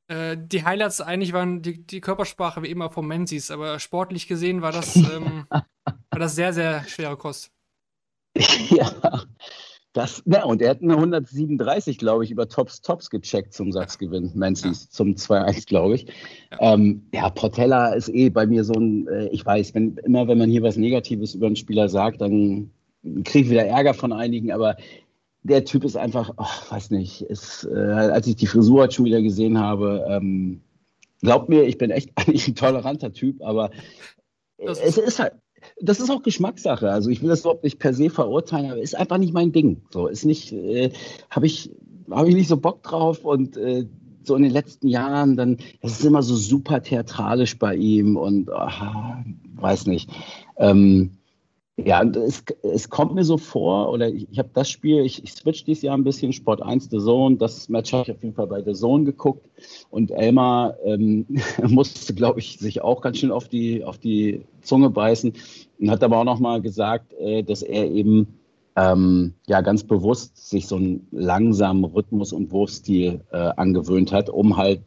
Äh, die Highlights eigentlich waren die, die Körpersprache wie immer von Menzies, aber sportlich gesehen war das, ähm, war das sehr, sehr schwere Kost. ja, das, na, und er hat eine 137, glaube ich, über Tops Tops gecheckt zum Satzgewinn, Menzies, zum 2-1, glaube ich. Ja. Ähm, ja, Portella ist eh bei mir so ein, äh, ich weiß, wenn, immer wenn man hier was Negatives über einen Spieler sagt, dann kriege ich wieder Ärger von einigen, aber der Typ ist einfach, oh, weiß nicht, ist, äh, als ich die Frisur heute schon wieder gesehen habe, ähm, glaubt mir, ich bin echt eigentlich ein toleranter Typ, aber Das es ist halt, das ist auch Geschmackssache. Also ich will das überhaupt nicht per se verurteilen, aber ist einfach nicht mein Ding. So ist nicht, äh, habe ich, habe ich nicht so Bock drauf und äh, so in den letzten Jahren, dann, das ist immer so super theatralisch bei ihm und ah, weiß nicht. Ähm, ja, es, es kommt mir so vor, oder ich, ich habe das Spiel, ich, ich switch dieses Jahr ein bisschen, Sport 1 The Zone, das Match habe ich auf jeden Fall bei The Zone geguckt und Elmar ähm, musste, glaube ich, sich auch ganz schön auf die, auf die Zunge beißen und hat aber auch nochmal gesagt, äh, dass er eben ähm, ja ganz bewusst sich so einen langsamen Rhythmus und Wurfstil äh, angewöhnt hat, um halt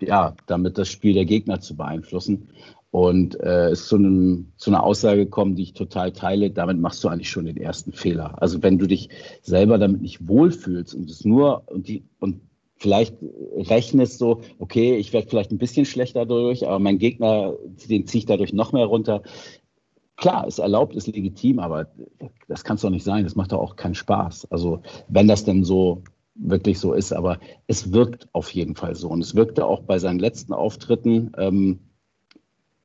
ja damit das Spiel der Gegner zu beeinflussen. Und äh, ist zu, einem, zu einer Aussage gekommen, die ich total teile. Damit machst du eigentlich schon den ersten Fehler. Also wenn du dich selber damit nicht wohlfühlst und es nur und die und vielleicht rechnest so, okay, ich werde vielleicht ein bisschen schlechter dadurch, aber mein Gegner, den ziehe ich dadurch noch mehr runter. Klar, ist erlaubt, ist legitim, aber das kann es doch nicht sein. Das macht doch auch keinen Spaß. Also wenn das denn so wirklich so ist, aber es wirkt auf jeden Fall so. Und es wirkte auch bei seinen letzten Auftritten. Ähm,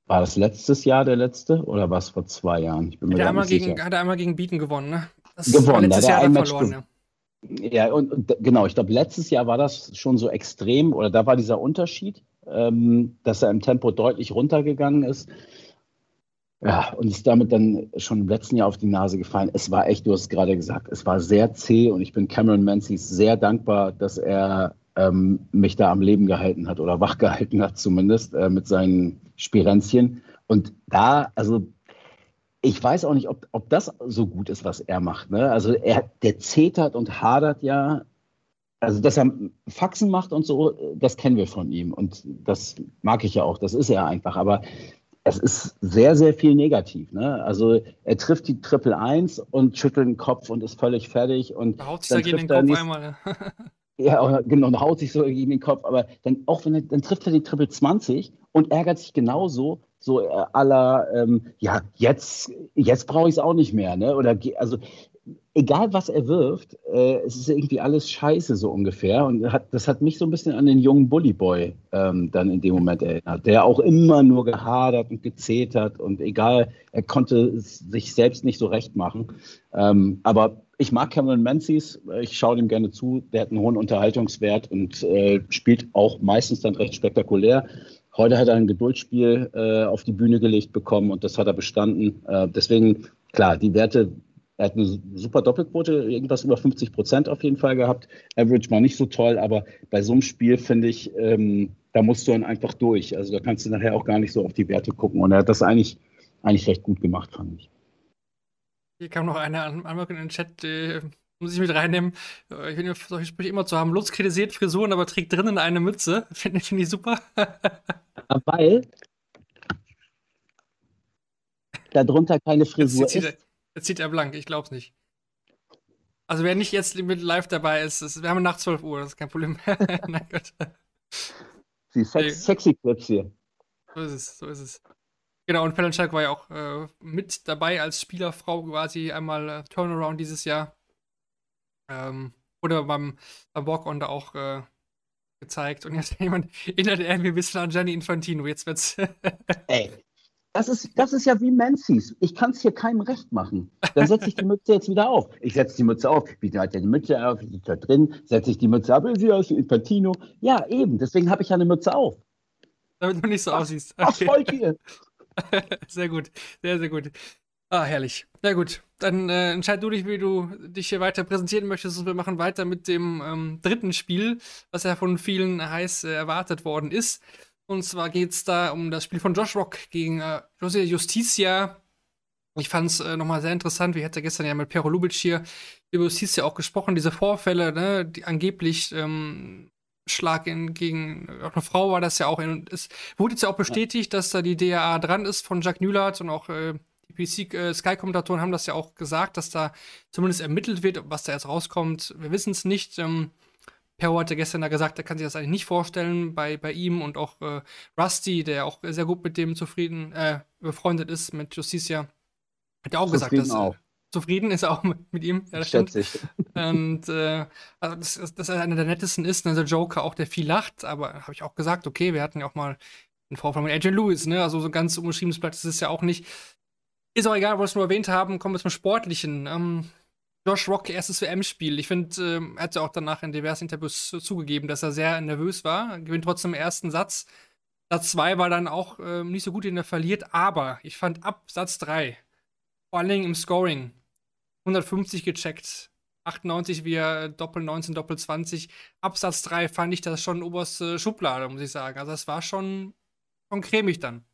war das letztes Jahr der letzte oder war es vor zwei Jahren? Ich bin mir Hat er, einmal nicht gegen, sicher. hat er einmal gegen Beaton gewonnen, ne? Das Gewonnen, letztes er Jahr hat ein Match verloren, ja. Ja, und, und genau, ich glaube, letztes Jahr war das schon so extrem oder da war dieser Unterschied, ähm, dass er im Tempo deutlich runtergegangen ist. Ja, und ist damit dann schon im letzten Jahr auf die Nase gefallen. Es war echt, du hast es gerade gesagt, es war sehr zäh und ich bin Cameron Menzies sehr dankbar, dass er ähm, mich da am Leben gehalten hat oder wach gehalten hat zumindest äh, mit seinen Spirenzchen. Und da, also ich weiß auch nicht, ob, ob das so gut ist, was er macht. Ne? Also er, der zetert und hadert ja. Also, dass er Faxen macht und so, das kennen wir von ihm. Und das mag ich ja auch, das ist er einfach. Aber es ist sehr, sehr viel negativ. Ne? Also er trifft die Triple Eins und schüttelt den Kopf und ist völlig fertig. Und Da haut sich dagegen den Kopf nächst- einmal. ja, genau, und haut sich so gegen den Kopf. Aber dann, auch wenn er, dann trifft er die Triple 20 und ärgert sich genauso, so äh, aller, ähm, ja, jetzt, jetzt brauche ich es auch nicht mehr, ne? Oder also egal was er wirft, äh, es ist irgendwie alles scheiße, so ungefähr. Und hat, das hat mich so ein bisschen an den jungen Bullyboy ähm, dann in dem Moment erinnert, der auch immer nur gehadert und gezetert und egal, er konnte sich selbst nicht so recht machen. Ähm, aber ich mag Cameron Menzies, ich schaue dem gerne zu, der hat einen hohen Unterhaltungswert und äh, spielt auch meistens dann recht spektakulär. Heute hat er ein Geduldsspiel äh, auf die Bühne gelegt bekommen und das hat er bestanden. Äh, deswegen, klar, die Werte, er hat eine super Doppelquote, irgendwas über 50 Prozent auf jeden Fall gehabt. Average war nicht so toll, aber bei so einem Spiel finde ich, ähm, da musst du dann einfach durch. Also da kannst du nachher auch gar nicht so auf die Werte gucken. Und er hat das eigentlich, eigentlich recht gut gemacht, fand ich. Hier kam noch eine Anmerkung in den Chat, äh, muss ich mit reinnehmen. Äh, Ich finde solche Sprüche immer zu haben. Lutz kritisiert Frisuren, aber trägt drinnen eine Mütze. Finde find ich super. Weil darunter keine Frisur ist. Jetzt zieht er blank, ich glaub's nicht. Also wer nicht jetzt mit live dabei ist, ist wir haben nach 12 Uhr, das ist kein Problem. Nein Gott. Sie ist sex, sexy Clips hier. So ist es, so ist es. Genau, und Pelanchak war ja auch äh, mit dabei als Spielerfrau quasi einmal äh, Turnaround dieses Jahr. Ähm, oder beim, beim Walk-On da auch äh, gezeigt. Und jetzt jemand erinnert er mir ein bisschen an Gianni Infantino. Jetzt wird's. Ey, das ist, das ist ja wie Menzies. Ich kann es hier keinem recht machen. Dann setze ich die Mütze jetzt wieder auf. Ich setze die Mütze auf. Wie hat er die Mütze auf? Wie sieht da drin? Setze ich die Mütze ab? Sie aus wie Infantino. Ja, eben. Deswegen habe ich ja eine Mütze auf. Damit du nicht so aussiehst. Was Okay. wollt ihr? Sehr gut, sehr, sehr gut. Ah, herrlich. Na gut, dann äh, entscheid du dich, wie du dich hier weiter präsentieren möchtest. Und wir machen weiter mit dem ähm, dritten Spiel, was ja von vielen heiß äh, erwartet worden ist. Und zwar geht es da um das Spiel von Josh Rock gegen äh, Jose Justicia. Ich fand es äh, nochmal sehr interessant. Wir hatten gestern ja mit Pero Lubic hier über Justicia auch gesprochen. Diese Vorfälle, ne, die angeblich ähm, Schlag in, gegen auch eine Frau war das ja auch. In, es wurde jetzt ja auch bestätigt, dass da die DAA dran ist von Jacques Nüllert und auch äh, die PC äh, Sky-Kommentatoren haben das ja auch gesagt, dass da zumindest ermittelt wird, was da jetzt rauskommt. Wir wissen es nicht. Ähm, Perro hatte gestern da gesagt, er kann sich das eigentlich nicht vorstellen bei, bei ihm und auch äh, Rusty, der auch sehr gut mit dem zufrieden, äh, befreundet ist mit Justicia, hat ja auch gesagt, Zufrieden dass auch. Äh, zufrieden ist er auch mit, mit ihm. Ja, das stimmt. Und äh, also dass, dass- dass er einer der nettesten ist, der Joker auch, der viel lacht, aber habe ich auch gesagt, okay, wir hatten ja auch mal einen Vorfall mit Adrian Lewis, ne? Also so ganz unbeschriebenes Blatt ist es ja auch nicht. Ist auch egal, was wir nur erwähnt haben, kommen wir zum Sportlichen. Ähm, Josh Rock, erstes WM-Spiel. Ich finde, ähm, er hat ja auch danach in diversen Interviews zu- zugegeben, dass er sehr nervös war. Gewinnt trotzdem ersten Satz. Satz 2 war dann auch ähm, nicht so gut, den er verliert, aber ich fand ab Satz 3, vor allen Dingen im Scoring, 150 gecheckt, 98 via Doppel 19, Doppel 20. Absatz 3 fand ich das schon oberste Schublade, muss ich sagen. Also das war schon, schon cremig dann.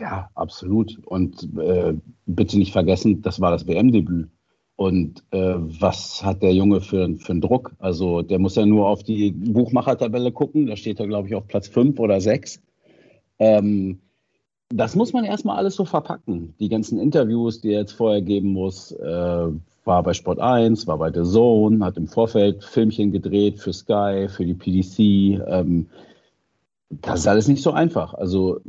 Ja, absolut. Und äh, bitte nicht vergessen, das war das WM-Debüt. Und äh, was hat der Junge für, für einen Druck? Also der muss ja nur auf die Buchmachertabelle gucken. Da steht er, glaube ich, auf Platz 5 oder 6. Ähm, das muss man erstmal alles so verpacken. Die ganzen Interviews, die er jetzt vorher geben muss, äh, war bei Sport 1, war bei The Zone, hat im Vorfeld Filmchen gedreht für Sky, für die PDC. Ähm, das ist alles nicht so einfach. Also,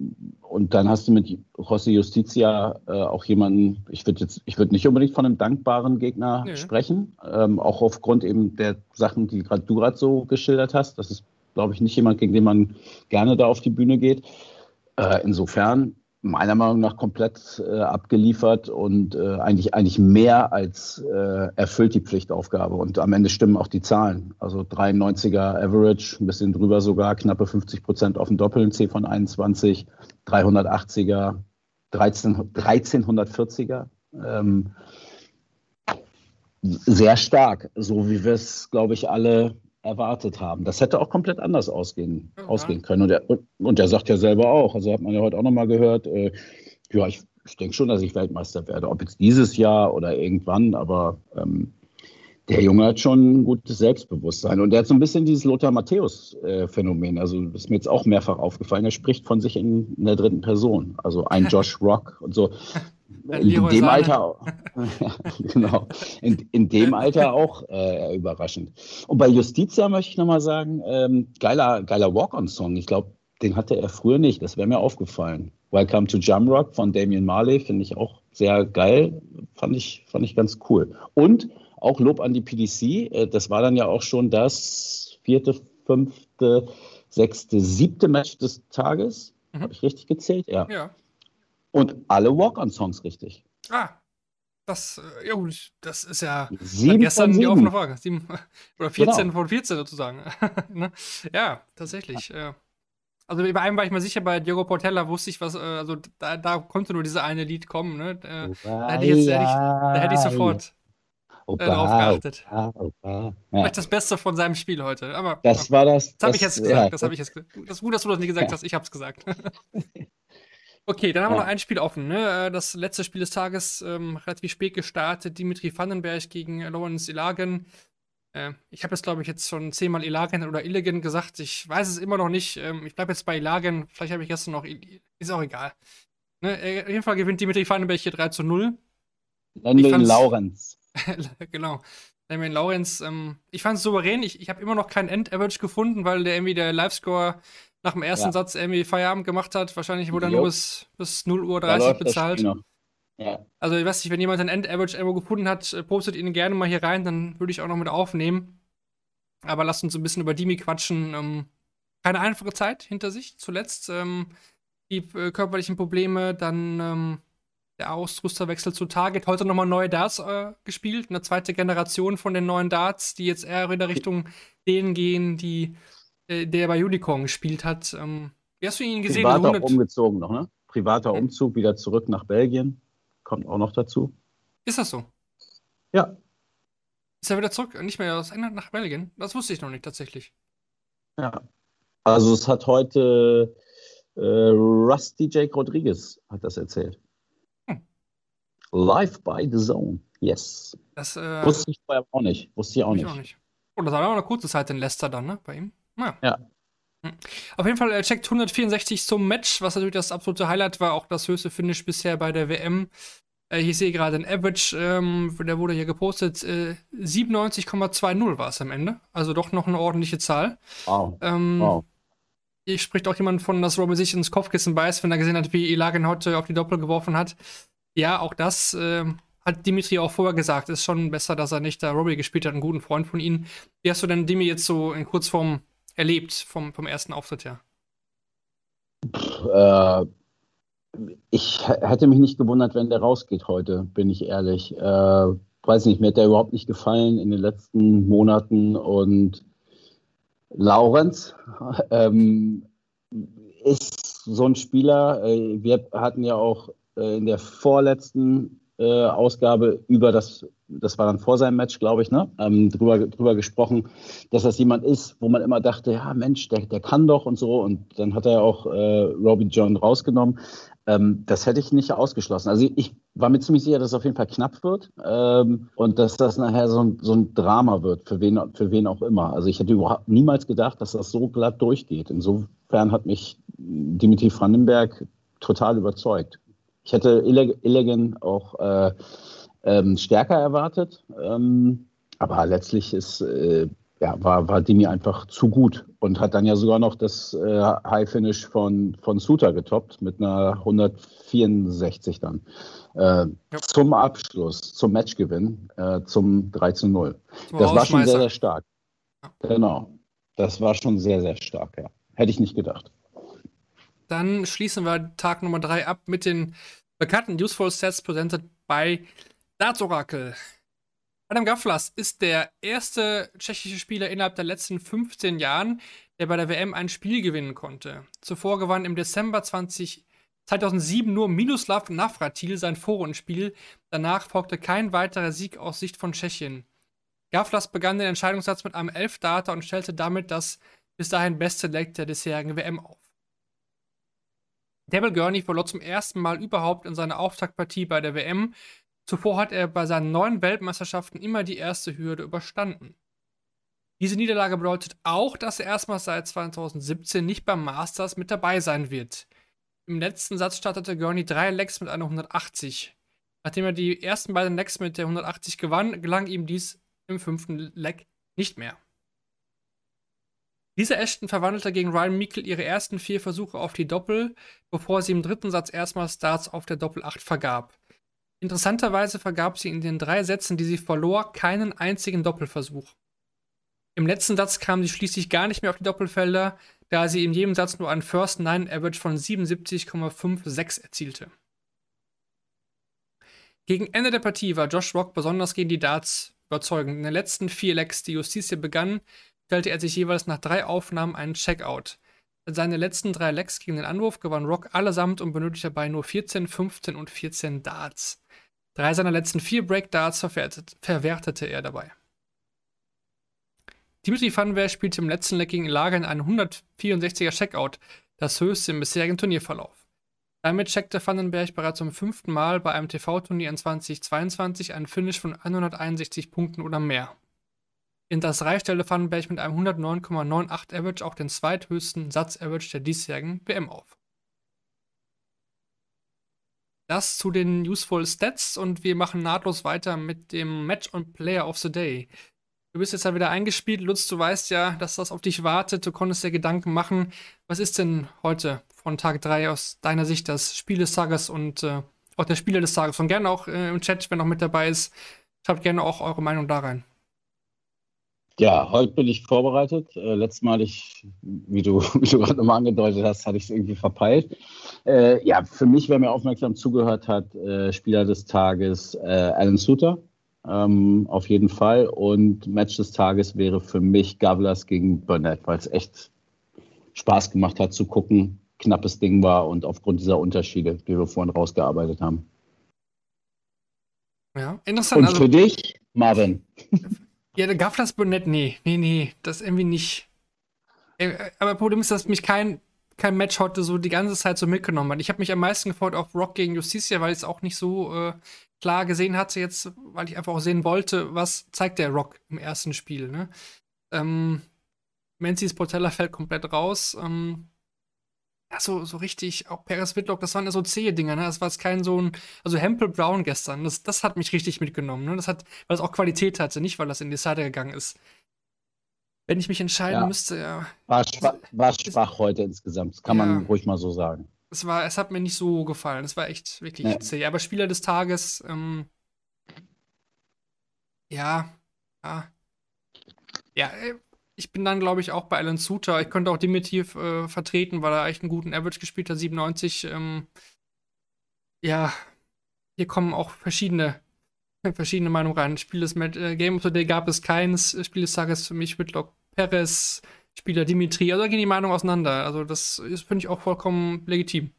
und dann hast du mit José Justicia äh, auch jemanden, ich würde jetzt, ich würde nicht unbedingt von einem dankbaren Gegner Nee. sprechen, ähm, auch aufgrund eben der Sachen, die gerade du gerade so geschildert hast. Das ist, glaube ich, nicht jemand, gegen den man gerne da auf die Bühne geht. Äh, insofern meiner Meinung nach komplett äh, abgeliefert und äh, eigentlich, eigentlich mehr als äh, erfüllt die Pflichtaufgabe. Und am Ende stimmen auch die Zahlen. Also 93er Average, ein bisschen drüber sogar, knappe 50 Prozent auf dem Doppel, ein C von 21, 380er, 13, 1340er. Ähm, sehr stark, so wie wir es, glaube ich, alle erwartet haben. Das hätte auch komplett anders ausgehen, Ja. ausgehen können. Und er, und, und er sagt ja selber auch, also hat man ja heute auch nochmal gehört, äh, ja, ich, ich denke schon, dass ich Weltmeister werde, ob jetzt dieses Jahr oder irgendwann, aber ähm, der Junge hat schon ein gutes Selbstbewusstsein und der hat so ein bisschen dieses Lothar Matthäus-Phänomen. Also das ist mir jetzt auch mehrfach aufgefallen. Er spricht von sich in, in der dritten Person. Also ein Josh Rock und so. In dem Sahne. Alter, genau, in, in dem Alter auch äh, überraschend. Und bei Justitia möchte ich nochmal sagen, ähm, geiler, geiler Walk-on-Song. Ich glaube, den hatte er früher nicht. Das wäre mir aufgefallen. Welcome to Jamrock von Damian Marley finde ich auch sehr geil. Fand ich, fand ich ganz cool. Und auch Lob an die PDC. Äh, Das war dann ja auch schon das vierte, fünfte, sechste, siebte Match des Tages. Mhm. Habe ich richtig gezählt? Ja. Ja. Und alle Walk-on-Songs richtig. Ah, das, äh, ja gut, das ist ja Sieben gestern die offene Frage. Sieben, oder 14 Genau. von 14 sozusagen. ne? Ja, tatsächlich. Ja. Also bei einem war ich mir sicher, bei Diogo Portella wusste ich, was, äh, also da, da konnte nur diese eine Lied kommen, ne? Äh, da hätte ich jetzt, da hätte ich, da hätte ich sofort. Opa, darauf geachtet. Opa, Opa. Ja, Vielleicht das Beste von seinem Spiel heute. Aber das war das. das habe ich jetzt ja, gesagt. das habe ich jetzt Das ist gut, dass du das nicht gesagt hast. Ich habe es gesagt. okay, dann haben wir Ja. noch ein Spiel offen. Ne? Äh, Das letzte Spiel des Tages, ähm, relativ spät gestartet. Dimitri Vandenberg gegen Lawrence Ilagen. Äh, ich habe jetzt, glaube ich, jetzt schon zehnmal Ilagen oder Illigan gesagt. Ich weiß es immer noch nicht. Ähm, ich bleibe jetzt bei Ilagen. Vielleicht habe ich gestern noch. Il- Ist auch egal. Ne? äh, Auf jeden Fall gewinnt Dimitri Vandenberg hier 3 zu 0. Nennen wir ihn Laurenz. genau. Damien Lawrence, ähm, ich fand es souverän. Ich, ich habe immer noch keinen End-Average gefunden, weil der irgendwie der Live-Score nach dem ersten Ja. Satz irgendwie Feierabend gemacht hat. Wahrscheinlich wurde er nur bis, bis 0 Uhr Da 30 läuft das bezahlt. Ja. Also ich weiß nicht, wenn jemand ein End-Average irgendwo gefunden hat, äh, postet ihn gerne mal hier rein, dann würde ich auch noch mit aufnehmen. Aber lasst uns ein bisschen über Dimi quatschen. Ähm, keine einfache Zeit hinter sich. Zuletzt ähm, die äh, körperlichen Probleme, dann ähm, der Ausrüsterwechsel zu Target. Heute nochmal neue Darts äh, gespielt. Eine zweite Generation von den neuen Darts, die jetzt eher in der Richtung denen gehen, die äh, der bei Unicorn gespielt hat. Ähm, wie hast du ihn gesehen? Privat auch 100 umgezogen noch, ne? Privater Ja. Umzug wieder zurück nach Belgien. Kommt auch noch dazu. Ist das so? Ja. Ist er wieder zurück? Nicht mehr aus England nach Belgien? Das wusste ich noch nicht tatsächlich. Ja. Also es hat heute äh, Rusty Jake Rodriguez hat das erzählt. Hm. Live by the Zone. Yes. Das äh, Wusste ich vorher auch nicht. Wusste ich auch ich nicht. auch nicht. Oh, das war aber eine kurze Zeit in Leicester dann, ne? Bei ihm. Naja. Ja. Hm. Auf jeden Fall, er checkt 164 zum Match, was natürlich das absolute Highlight war, auch das höchste Finish bisher bei der WM. Äh, ich sehe gerade ein Average, ähm, der wurde hier gepostet, äh, 97,20 war es am Ende. Also doch noch eine ordentliche Zahl. Wow. Ähm, wow. Hier spricht auch jemand von, dass Robbie sich ins Kopfkissen beißt, wenn er gesehen hat, wie Ilagen heute auf die Doppel geworfen hat. Ja, auch das ähm, hat Dimitri auch vorher gesagt. Ist schon besser, dass er nicht da Robbie gespielt hat, einen guten Freund von ihnen. Wie hast du denn Dimi jetzt so in Kurzform erlebt vom, vom ersten Auftritt her? Äh, ich hätte mich nicht gewundert, wenn der rausgeht heute, bin ich ehrlich. Äh, weiß nicht, mir hat der überhaupt nicht gefallen in den letzten Monaten und Laurenz ähm, ist so ein Spieler. Äh, wir hatten ja auch äh, in der vorletzten äh, Ausgabe über das, das war dann vor seinem Match, glaube ich, ne, ähm, drüber, drüber gesprochen, dass das jemand ist, wo man immer dachte, ja Mensch, der, der kann doch und so. Und dann hat er ja auch äh, Robbie John rausgenommen. Ähm, das hätte ich nicht ausgeschlossen. Also ich war mir ziemlich sicher, dass es auf jeden Fall knapp wird ähm, und dass das nachher so ein, so ein Drama wird, für wen, für wen auch immer. Also ich hätte überhaupt niemals gedacht, dass das so glatt durchgeht. Insofern hat mich Dimitri Vandenberg total überzeugt. Ich hätte Illeg- auch äh, ähm, stärker erwartet, ähm, aber letztlich ist, äh, ja, war, war Dimi einfach zu gut und hat dann ja sogar noch das äh, High Finish von, von Suter getoppt mit einer 164 dann. Äh, Zum Abschluss, zum Matchgewinn, äh, zum 3 zu 0. Zum Das war schon sehr, sehr stark. Genau. Das war schon sehr, sehr stark, ja. Hätte ich nicht gedacht. Dann schließen wir Tag Nummer 3 ab mit den bekannten Useful Sets presented bei Darts Oracle. Adam Gaflas ist der erste tschechische Spieler innerhalb der letzten 15 Jahren, der bei der WM ein Spiel gewinnen konnte. Zuvor gewann im Dezember 20, 2007 nur Miroslav Navratil sein Vorrundenspiel. Danach folgte kein weiterer Sieg aus Sicht von Tschechien. Gaflas begann den Entscheidungssatz mit einem 11-Data und stellte damit das bis dahin beste Leg der bisherigen WM auf. Devil Gurney verlor zum ersten Mal überhaupt in seiner Auftaktpartie bei der WM. Zuvor hat er bei seinen neun Weltmeisterschaften immer die erste Hürde überstanden. Diese Niederlage bedeutet auch, dass er erstmals seit 2017 nicht beim Masters mit dabei sein wird. Im letzten Satz startete Gurney drei Legs mit einer 180. Nachdem er die ersten beiden Legs mit der 180 gewann, gelang ihm dies im fünften Leg nicht mehr. Lisa Ashton verwandelte gegen Ryan Meikle ihre ersten vier Versuche auf die Doppel, bevor sie im dritten Satz erstmals Starts auf der Doppel 8 vergab. Interessanterweise vergab sie in den drei Sätzen, die sie verlor, keinen einzigen Doppelversuch. Im letzten Satz kam sie schließlich gar nicht mehr auf die Doppelfelder, da sie in jedem Satz nur einen First Nine Average von 77,56 erzielte. Gegen Ende der Partie war Josh Rock besonders gegen die Darts überzeugend. In den letzten vier Legs, die Justiz begann, stellte er sich jeweils nach drei Aufnahmen einen Checkout. Seine letzten drei Legs gegen den Anwurf gewann Rock allesamt und benötigte dabei nur 14, 15 und 14 Darts. Drei seiner letzten vier Breakdarts verwertet, verwertete er dabei. Dimitri Vandenberg spielte im letzten Leg gegen Lager in einen 164er Checkout, das höchste im bisherigen Turnierverlauf. Damit checkte Vandenberg bereits zum fünften Mal bei einem TV-Turnier in 2022 einen Finish von 161 Punkten oder mehr. In das Reich stellte Vandenberg mit einem 109,98 Average auch den zweithöchsten Satz-Average der diesjährigen WM auf. Das zu den Useful Stats und wir machen nahtlos weiter mit dem Match on Player of the Day. Du bist jetzt ja wieder eingespielt, Lutz, du weißt ja, dass das auf dich wartet, du konntest dir Gedanken machen. Was ist denn heute von Tag 3 aus deiner Sicht das Spiel des Tages und äh, auch der Spieler des Tages? Und gerne auch äh, im Chat, wer noch mit dabei ist, schreibt gerne auch eure Meinung da rein. Ja, heute bin ich vorbereitet. Äh, letztes Mal, ich, wie du, wie du gerade nochmal angedeutet hast, hatte ich es irgendwie verpeilt. Äh, ja, für mich, wer mir aufmerksam zugehört hat, äh, Spieler des Tages äh, Alan Suter. Ähm, auf jeden Fall. Und Match des Tages wäre für mich Gavlas gegen Burnett, weil es echt Spaß gemacht hat zu gucken. Knappes Ding war und aufgrund dieser Unterschiede, die wir vorhin rausgearbeitet haben. Ja, interessant. Und für also, dich, Marvin. Ja, der Gafflers Burnett, nee, nee, nee, das irgendwie nicht. Äh, aber Problem ist, dass mich kein, kein Match heute so die ganze Zeit so mitgenommen hat. Ich habe mich am meisten gefreut auf Rock gegen Justicia, weil ich es auch nicht so äh, klar gesehen hatte jetzt, weil ich einfach auch sehen wollte, was zeigt der Rock im ersten Spiel. Ne? Ähm, Menzies Portella fällt komplett raus. Ähm, ja, so, so richtig, auch Paris Whitlock, das waren ja so zähe Dinger, ne? Das war jetzt kein so ein, also Hempel Brown gestern, das, das hat mich richtig mitgenommen, ne? Das hat, weil es auch Qualität hatte, nicht weil das in die Seite gegangen ist. Wenn ich mich entscheiden ja. müsste, ja. War, schwach, war schwach heute insgesamt, das kann ja. man ruhig mal so sagen. Es war, es hat mir nicht so gefallen, es war echt wirklich ja. zäh. Aber Spieler des Tages, ähm, ja, ja. Ja, äh, ich bin dann, glaube ich, auch bei Alan Suter. Ich könnte auch Dimitiv äh, vertreten, weil er echt einen guten Average gespielt hat, 97. Ähm, ja, hier kommen auch verschiedene, verschiedene Meinungen rein. Spiel des äh, Game of the Day gab es keins. Spiel des Tages für mich Whitlock Perez, Spieler Dimitri. Also da gehen die Meinungen auseinander. Also das finde ich auch vollkommen legitim.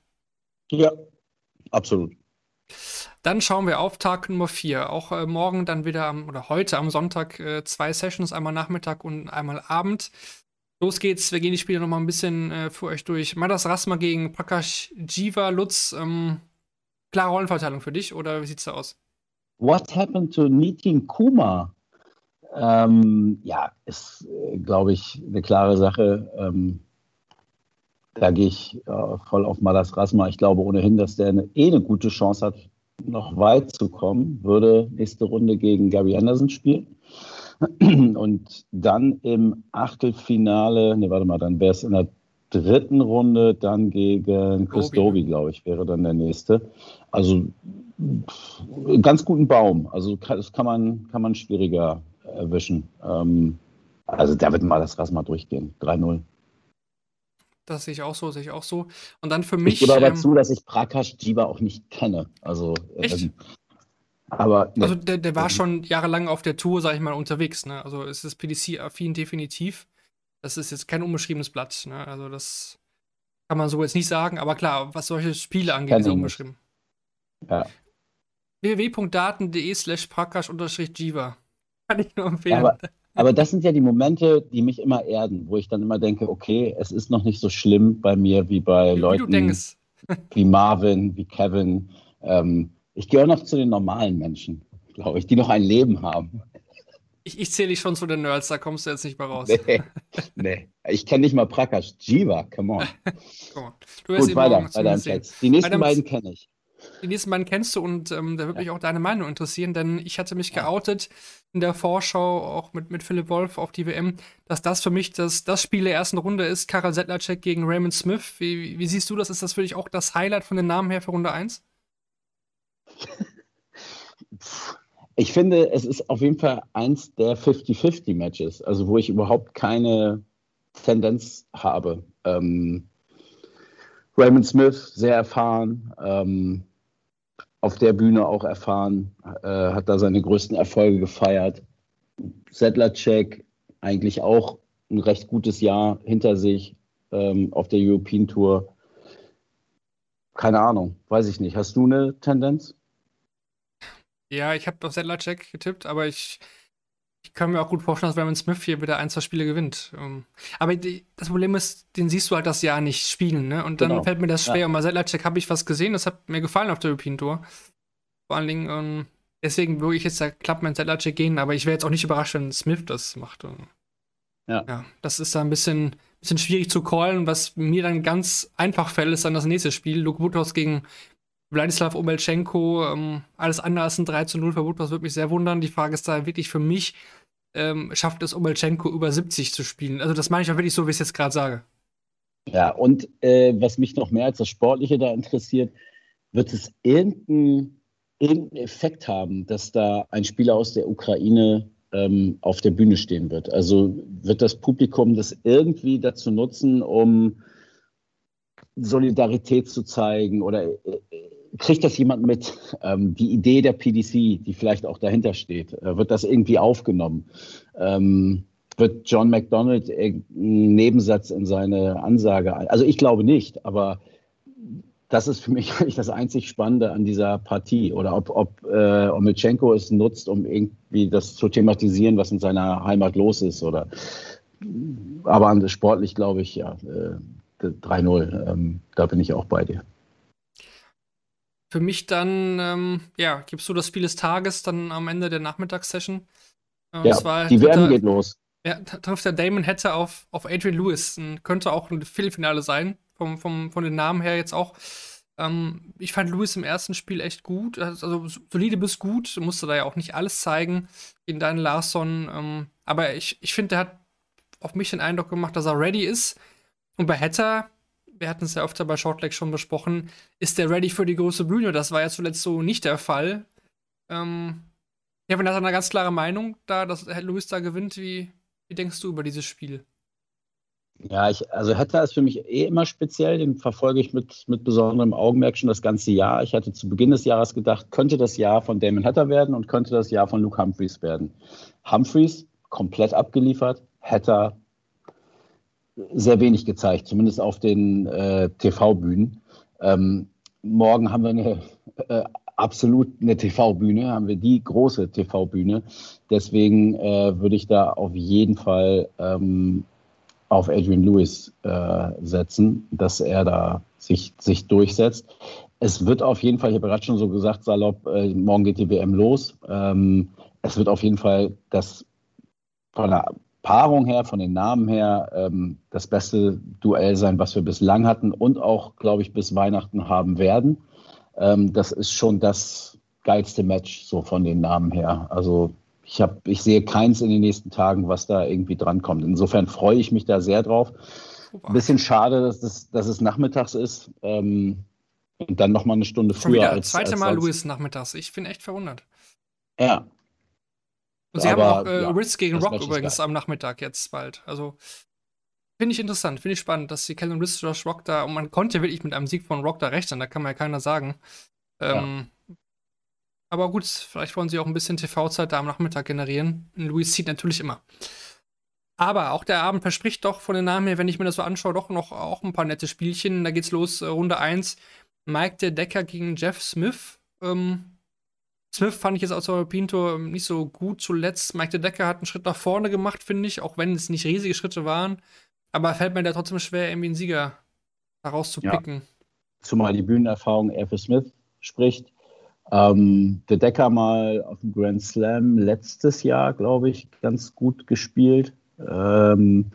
Ja, absolut. Dann schauen wir auf Tag Nummer 4. Auch äh, morgen dann wieder am, oder heute am Sonntag äh, zwei Sessions, einmal Nachmittag und einmal Abend. Los geht's, wir gehen die Spiele nochmal ein bisschen äh, für euch durch. Madas Rasma gegen Prakash Jiva Lutz. Ähm, klare Rollenverteilung für dich oder wie sieht's da aus? What happened to Nitin Kumar? Ähm, ja, ist, äh, glaube ich, eine klare Sache. Ähm, da gehe ich äh, voll auf Malas Rasma. Ich glaube ohnehin, dass der eine, eh eine gute Chance hat, noch weit zu kommen. Würde nächste Runde gegen Gary Anderson spielen. Und dann im Achtelfinale, ne, warte mal, dann wäre es in der dritten Runde dann gegen Chris Doby, glaube ich, wäre dann der nächste. Also ganz guten Baum. Also das kann man, kann man schwieriger erwischen. Ähm, also da wird mal das Rasma durchgehen. 3-0. Das sehe ich auch so, sehe ich auch so. Und dann für mich. Ich gebe aber ähm, zu, dass ich Prakash Jiva auch nicht kenne. Also, echt? Ähm, aber. Ne, also der, der war schon jahrelang auf der Tour, sage ich mal, unterwegs. Ne? Also es ist PDC-affin definitiv. Das ist jetzt kein unbeschriebenes Blatt. Ne? Also das kann man so jetzt nicht sagen. Aber klar, was solche Spiele angeht, ist er unbeschrieben. Ja. www.daten.de slash prakash-jiva. Kann ich nur empfehlen. Aber, aber das sind ja die Momente, die mich immer erden, wo ich dann immer denke, okay, es ist noch nicht so schlimm bei mir wie bei wie Leuten wie Marvin, wie Kevin. Ähm, ich gehöre noch zu den normalen Menschen, glaube ich, die noch ein Leben haben. Ich, ich zähle dich schon zu den Nerds, da kommst du jetzt nicht mehr raus. Nee, nee. ich kenne nicht mal Prakash. Jiva, come on. come on. Du Gut, weiter, weiter im Text. Die nächsten beiden kenne ich. Die nächsten beiden kennst du und ähm, da würde mich auch deine Meinung interessieren, denn ich hatte mich geoutet in der Vorschau, auch mit, mit Philipp Wolf auf die WM, dass das für mich das, das Spiel der ersten Runde ist, Karel Sedlacek gegen Raymond Smith. Wie, wie siehst du das? Ist das für dich auch das Highlight von den Namen her für Runde 1? Ich finde, es ist auf jeden Fall eins der 50-50-Matches, also wo ich überhaupt keine Tendenz habe. Ähm, Raymond Smith, sehr erfahren, ähm, auf der Bühne auch erfahren, äh, hat da seine größten Erfolge gefeiert. Sedlacek eigentlich auch ein recht gutes Jahr hinter sich ähm, auf der European Tour. Keine Ahnung, weiß ich nicht. Hast du eine Tendenz? Ja, ich habe auf Sedlacek getippt, aber ich, ich kann mir auch gut vorstellen, dass Raymond Smith hier wieder ein, zwei Spiele gewinnt. Ähm, aber die, das Problem ist, den siehst du halt das Jahr nicht spielen, ne? Und dann Genau. fällt mir das schwer. Ja. Und bei Sedlacek habe ich was gesehen, das hat mir gefallen auf der European Tour. Vor allen Dingen, ähm, deswegen würde ich jetzt da klappt mit Sedlacek gehen, aber ich wäre jetzt auch nicht überrascht, wenn Smith das macht. Ähm, Ja. ja, das ist da ein bisschen, bisschen schwierig zu callen. Was mir dann ganz einfach fällt, ist dann das nächste Spiel. Luke Butos gegen Wladislav Omelchenko. Ähm, alles andere als ein 3 zu 0 für Butos würde mich sehr wundern. Die Frage ist da wirklich für mich, ähm, schafft es Omelchenko über 70 zu spielen? Also das meine ich auch wirklich so, wie ich es jetzt gerade sage. Ja, und äh, was mich noch mehr als das Sportliche da interessiert, wird es irgendeinen irgendeinen Effekt haben, dass da ein Spieler aus der Ukraine ähm, auf der Bühne stehen wird? Also wird das Publikum das irgendwie dazu nutzen, um Solidarität zu zeigen oder äh, kriegt das jemand mit? Ähm, die Idee der PDC, die vielleicht auch dahinter steht, äh, wird das irgendwie aufgenommen? Ähm, wird John McDonald irgendeinen Nebensatz in seine Ansage ein? Also ich glaube nicht, aber das ist für mich eigentlich das einzig Spannende an dieser Partie. Oder ob, ob äh, Omelchenko es nutzt, um irgendwie das zu thematisieren, was in seiner Heimat los ist. Oder aber sportlich glaube ich, ja, äh, 3-0. Ähm, da bin ich auch bei dir. Für mich dann, ähm, ja, gibst du das Spiel des Tages dann am Ende der Nachmittagssession. Äh, Ja, war die WM dritter- geht los. Ja, trifft der Damon Hatter auf, auf Adrian Lewis. Könnte auch ein Viertelfinale sein, vom, vom, von den Namen her jetzt auch. Ähm, ich fand Lewis im ersten Spiel echt gut. Also solide bis gut. Musste da ja auch nicht alles zeigen gegen Dan Larsson. Ähm, aber ich, ich finde, der hat auf mich den Eindruck gemacht, dass er ready ist. Und bei Hatter, wir hatten es ja öfter bei Shortleg schon besprochen, ist der ready für die große Bühne. Das war ja zuletzt so nicht der Fall. Ähm, Kevin hat eine ganz klare Meinung da, dass Lewis da gewinnt. Wie, wie denkst du über dieses Spiel? Ja, ich, also Hatter ist für mich eh immer speziell, den verfolge ich mit, mit besonderem Augenmerk schon das ganze Jahr. Ich hatte zu Beginn des Jahres gedacht, könnte das Jahr von Damon Hatter werden und könnte das Jahr von Luke Humphreys werden. Humphreys komplett abgeliefert, Hatter sehr wenig gezeigt, zumindest auf den äh, TV-Bühnen. Ähm, morgen haben wir eine äh, absolut eine TV-Bühne, haben wir die große TV-Bühne. Deswegen äh, würde ich da auf jeden Fall ähm, auf Adrian Lewis äh, setzen, dass er da sich, sich durchsetzt. Es wird auf jeden Fall, ich habe gerade schon so gesagt, salopp, äh, morgen geht die WM los. Ähm, es wird auf jeden Fall das von der Paarung her, von den Namen her, ähm, das beste Duell sein, was wir bislang hatten und auch, glaube ich, bis Weihnachten haben werden. Ähm, das ist schon das geilste Match so von den Namen her. Also ich, hab, ich sehe keins in den nächsten Tagen, was da irgendwie drankommt. Insofern freue ich mich da sehr drauf. Ein bisschen schade, dass es, dass es nachmittags ist ähm, und dann nochmal eine Stunde Schon früher wieder als. zweite als Mal sonst. Lewis nachmittags. Ich bin echt verwundert. Ja, Und sie Aber, haben auch äh, ja, Ritz gegen Rock übrigens geil. am Nachmittag jetzt bald. Also finde ich interessant, finde ich spannend, dass sie Kellen Ritz Josh Rock da und man konnte ja wirklich mit einem Sieg von Rock da rechnen, da kann man ja keiner sagen. Ähm, Aber gut, vielleicht wollen sie auch ein bisschen TV-Zeit da am Nachmittag generieren. Louis zieht natürlich immer. Aber auch der Abend verspricht doch von den Namen her, wenn ich mir das so anschaue, doch noch auch ein paar nette Spielchen. Da geht's los, äh, Runde 1. Mike der Decker gegen Jeff Smith. Ähm, Smith fand ich jetzt aus der European Tour nicht so gut zuletzt. Mike der Decker hat einen Schritt nach vorne gemacht, finde ich, auch wenn es nicht riesige Schritte waren. Aber fällt mir da trotzdem schwer, irgendwie einen Sieger herauszupicken. zumal die Bühnenerfahrung eher für Smith spricht. Ähm, der Decker mal auf dem Grand Slam letztes Jahr, glaube ich, ganz gut gespielt. Ähm,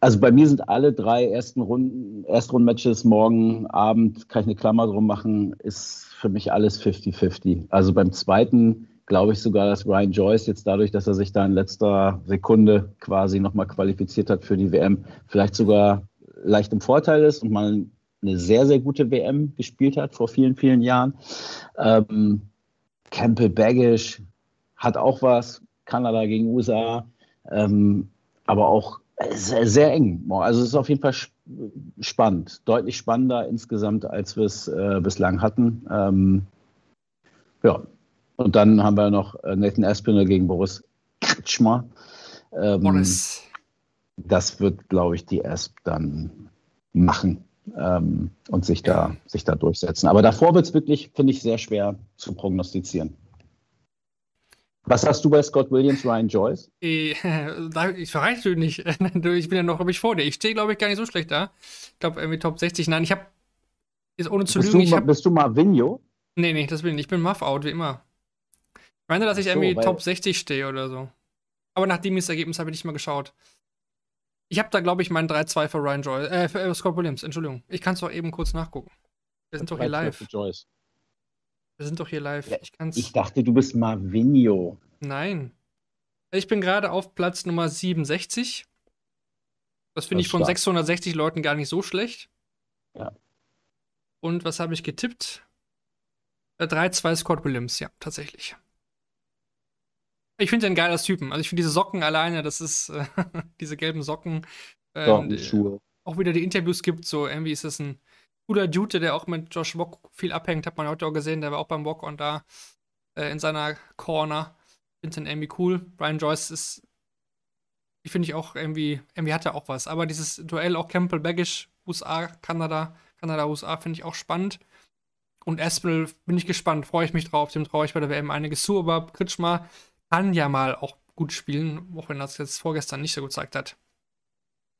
also bei mir sind alle drei ersten Runden, Erstrundenmatches morgen Abend, kann ich eine Klammer drum machen, ist für mich alles 50-50. Also beim zweiten glaube ich sogar, dass Ryan Joyce jetzt dadurch, dass er sich da in letzter Sekunde quasi nochmal qualifiziert hat für die WM, vielleicht sogar leicht im Vorteil ist und mal eine sehr, sehr gute WM gespielt hat vor vielen, vielen Jahren. Ähm, Campbell Baggish hat auch was, Kanada gegen USA, ähm, aber auch sehr, sehr eng. Also es ist auf jeden Fall sp- spannend, deutlich spannender insgesamt, als wir es äh, bislang hatten. Ähm, ja, und dann haben wir noch äh, Nathan Aspinall gegen Boris Kretschmer. Ähm, Boris. das wird, glaube ich, die Asp dann machen ähm, und sich da, sich da durchsetzen. Aber davor wird es wirklich, finde ich, sehr schwer zu prognostizieren. Was hast du bei Scott Williams, Ryan Joyce? Ich verrate natürlich nicht. Ich bin ja noch, glaube ich, vor dir. Ich stehe, glaube ich, gar nicht so schlecht da. Ich glaube, irgendwie Top 60. Nein, ich habe, jetzt ohne zu Bist lügen, du, habe, bist du Marvinho? nee, nee, das bin ich nicht. Ich bin Muff-Out, wie immer. Ich meine, dass ich so, irgendwie Top 60 stehe oder so. Aber nach dem Ergebnis habe ich nicht mal geschaut. Ich habe da, glaube ich, meinen 3-2 für Ryan Joyce, äh, für äh, Scott Williams, Entschuldigung. Ich kann es doch eben kurz nachgucken. Wir sind doch hier 3-2 live. für Joyce. Wir sind doch hier live. Ja, Ich kann's. Ich dachte, du bist Marvinho. Nein. Ich bin gerade auf Platz Nummer 67. Das finde Das ich von stark. 660 Leuten gar nicht so schlecht. Ja. Und was habe ich getippt? Äh, 3-2 Scott Williams, ja, tatsächlich. Ich finde den geil als Typen. Also ich finde diese Socken alleine, das ist äh, diese gelben Socken. ähm, Schuhe. auch wieder die Interviews gibt, so irgendwie ist es ein cooler Dude, der auch mit Josh Wock viel abhängt, hat man heute auch gesehen, der war auch beim Walk on da äh, in seiner Corner. Finde den irgendwie cool. Brian Joyce ist, ich finde ich auch irgendwie, irgendwie hat er auch was. Aber dieses Duell auch Campbell Baggish, USA, Kanada, Kanada, USA, finde ich auch spannend. Und Espel bin ich gespannt, freue ich mich drauf, dem traue ich bei der WM einiges zu, aber Kritschmer kann ja mal auch gut spielen, auch wenn er es jetzt vorgestern nicht so gezeigt hat.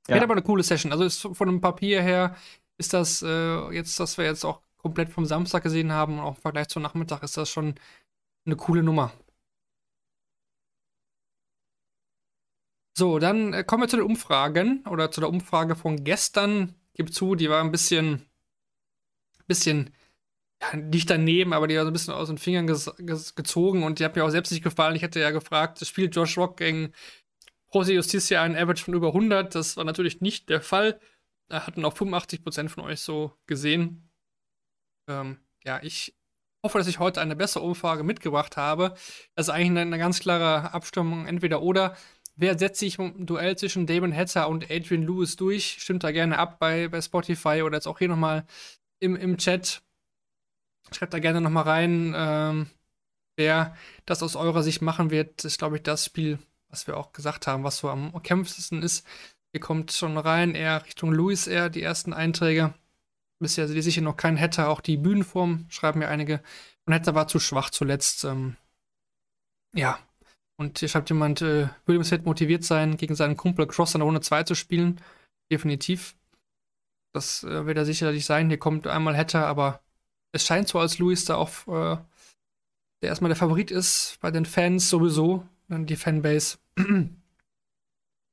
Ja. Wird aber eine coole Session. Also ist von dem Papier her ist das äh, jetzt, was wir jetzt auch komplett vom Samstag gesehen haben, auch im Vergleich zum Nachmittag, ist das schon eine coole Nummer. So, dann äh, kommen wir zu den Umfragen oder zu der Umfrage von gestern. Gib zu, die war ein bisschen, bisschen, ja, nicht daneben, aber die war so ein bisschen aus den Fingern gezogen und die hat mir auch selbst nicht gefallen. Ich hatte ja gefragt, spielt Josh Rock gegen Jose Justicia einen Average von über 100. Das war natürlich nicht der Fall. Hatten auch 85% von euch so gesehen. Ähm, ja, ich hoffe, dass ich heute eine bessere Umfrage mitgebracht habe. Das ist eigentlich eine, ganz klare Abstimmung, entweder oder. Wer setzt sich im Duell zwischen Damon Hatter und Adrian Lewis durch? Stimmt da gerne ab bei, bei Spotify oder jetzt auch hier nochmal im, im Chat. Schreibt da gerne nochmal rein, ähm, wer das aus eurer Sicht machen wird. Das ist, glaube ich, das Spiel, was wir auch gesagt haben, was so am kämpfendsten ist. Hier kommt schon rein, eher Richtung Lewis eher die ersten Einträge. Bisher sehe ich hier noch keinen Hatter, auch die Bühnenform schreiben mir einige. Und Hatter war zu schwach zuletzt. Ähm, ja. Und hier schreibt jemand, äh, Williams wird motiviert sein, gegen seinen Kumpel Cross in der Runde 2 zu spielen. Definitiv. Das äh, wird er sicherlich sein. Hier kommt einmal Hatter, aber es scheint so, als Lewis da auch äh, der erstmal der Favorit ist bei den Fans sowieso, dann die Fanbase.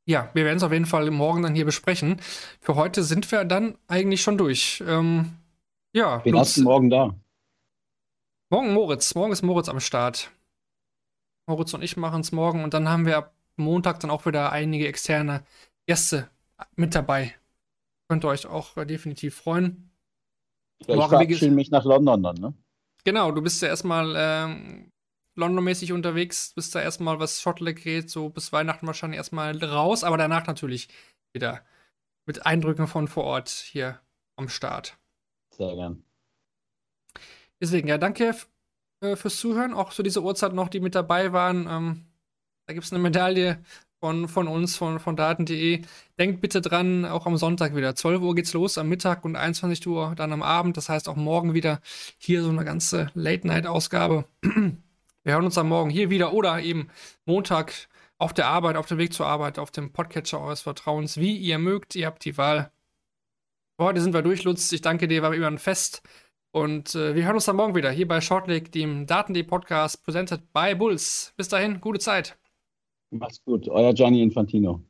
Ja, wir werden es auf jeden Fall morgen dann hier besprechen. Für heute sind wir dann eigentlich schon durch. Ähm, ja, Wen hast du morgen da? morgen Moritz. Morgen ist Moritz am Start. Moritz und ich machen es morgen und dann haben wir ab Montag dann auch wieder einige externe Gäste mit dabei. Könnt ihr euch auch äh, definitiv freuen. Ja, ich verabschiede mich nach London dann, ne? Genau, du bist ja erstmal ähm, London-mäßig unterwegs, bist da erstmal, was Shotleg geht, so bis Weihnachten wahrscheinlich erstmal raus, aber danach natürlich wieder mit Eindrücken von vor Ort hier am Start. Sehr gern. Deswegen, ja, danke äh, fürs Zuhören, auch zu dieser Uhrzeit noch, die mit dabei waren. Ähm, da gibt es eine Medaille von, von uns, von, von Daten.de. Denkt bitte dran, auch am Sonntag wieder. 12 Uhr geht's los am Mittag und 21 Uhr dann am Abend. Das heißt auch morgen wieder hier so eine ganze Late-Night-Ausgabe. Wir hören uns am Morgen hier wieder oder eben Montag auf der Arbeit, auf dem Weg zur Arbeit, auf dem Podcatcher eures Vertrauens, wie ihr mögt. Ihr habt die Wahl. Heute sind wir durch, Lutz. Ich danke dir, war immer ein Fest. Und äh, wir hören uns dann morgen wieder hier bei Shortleg, dem Daten.de Podcast, presented by Bulls. Bis dahin, gute Zeit. Macht's gut. Euer Gianni Infantino.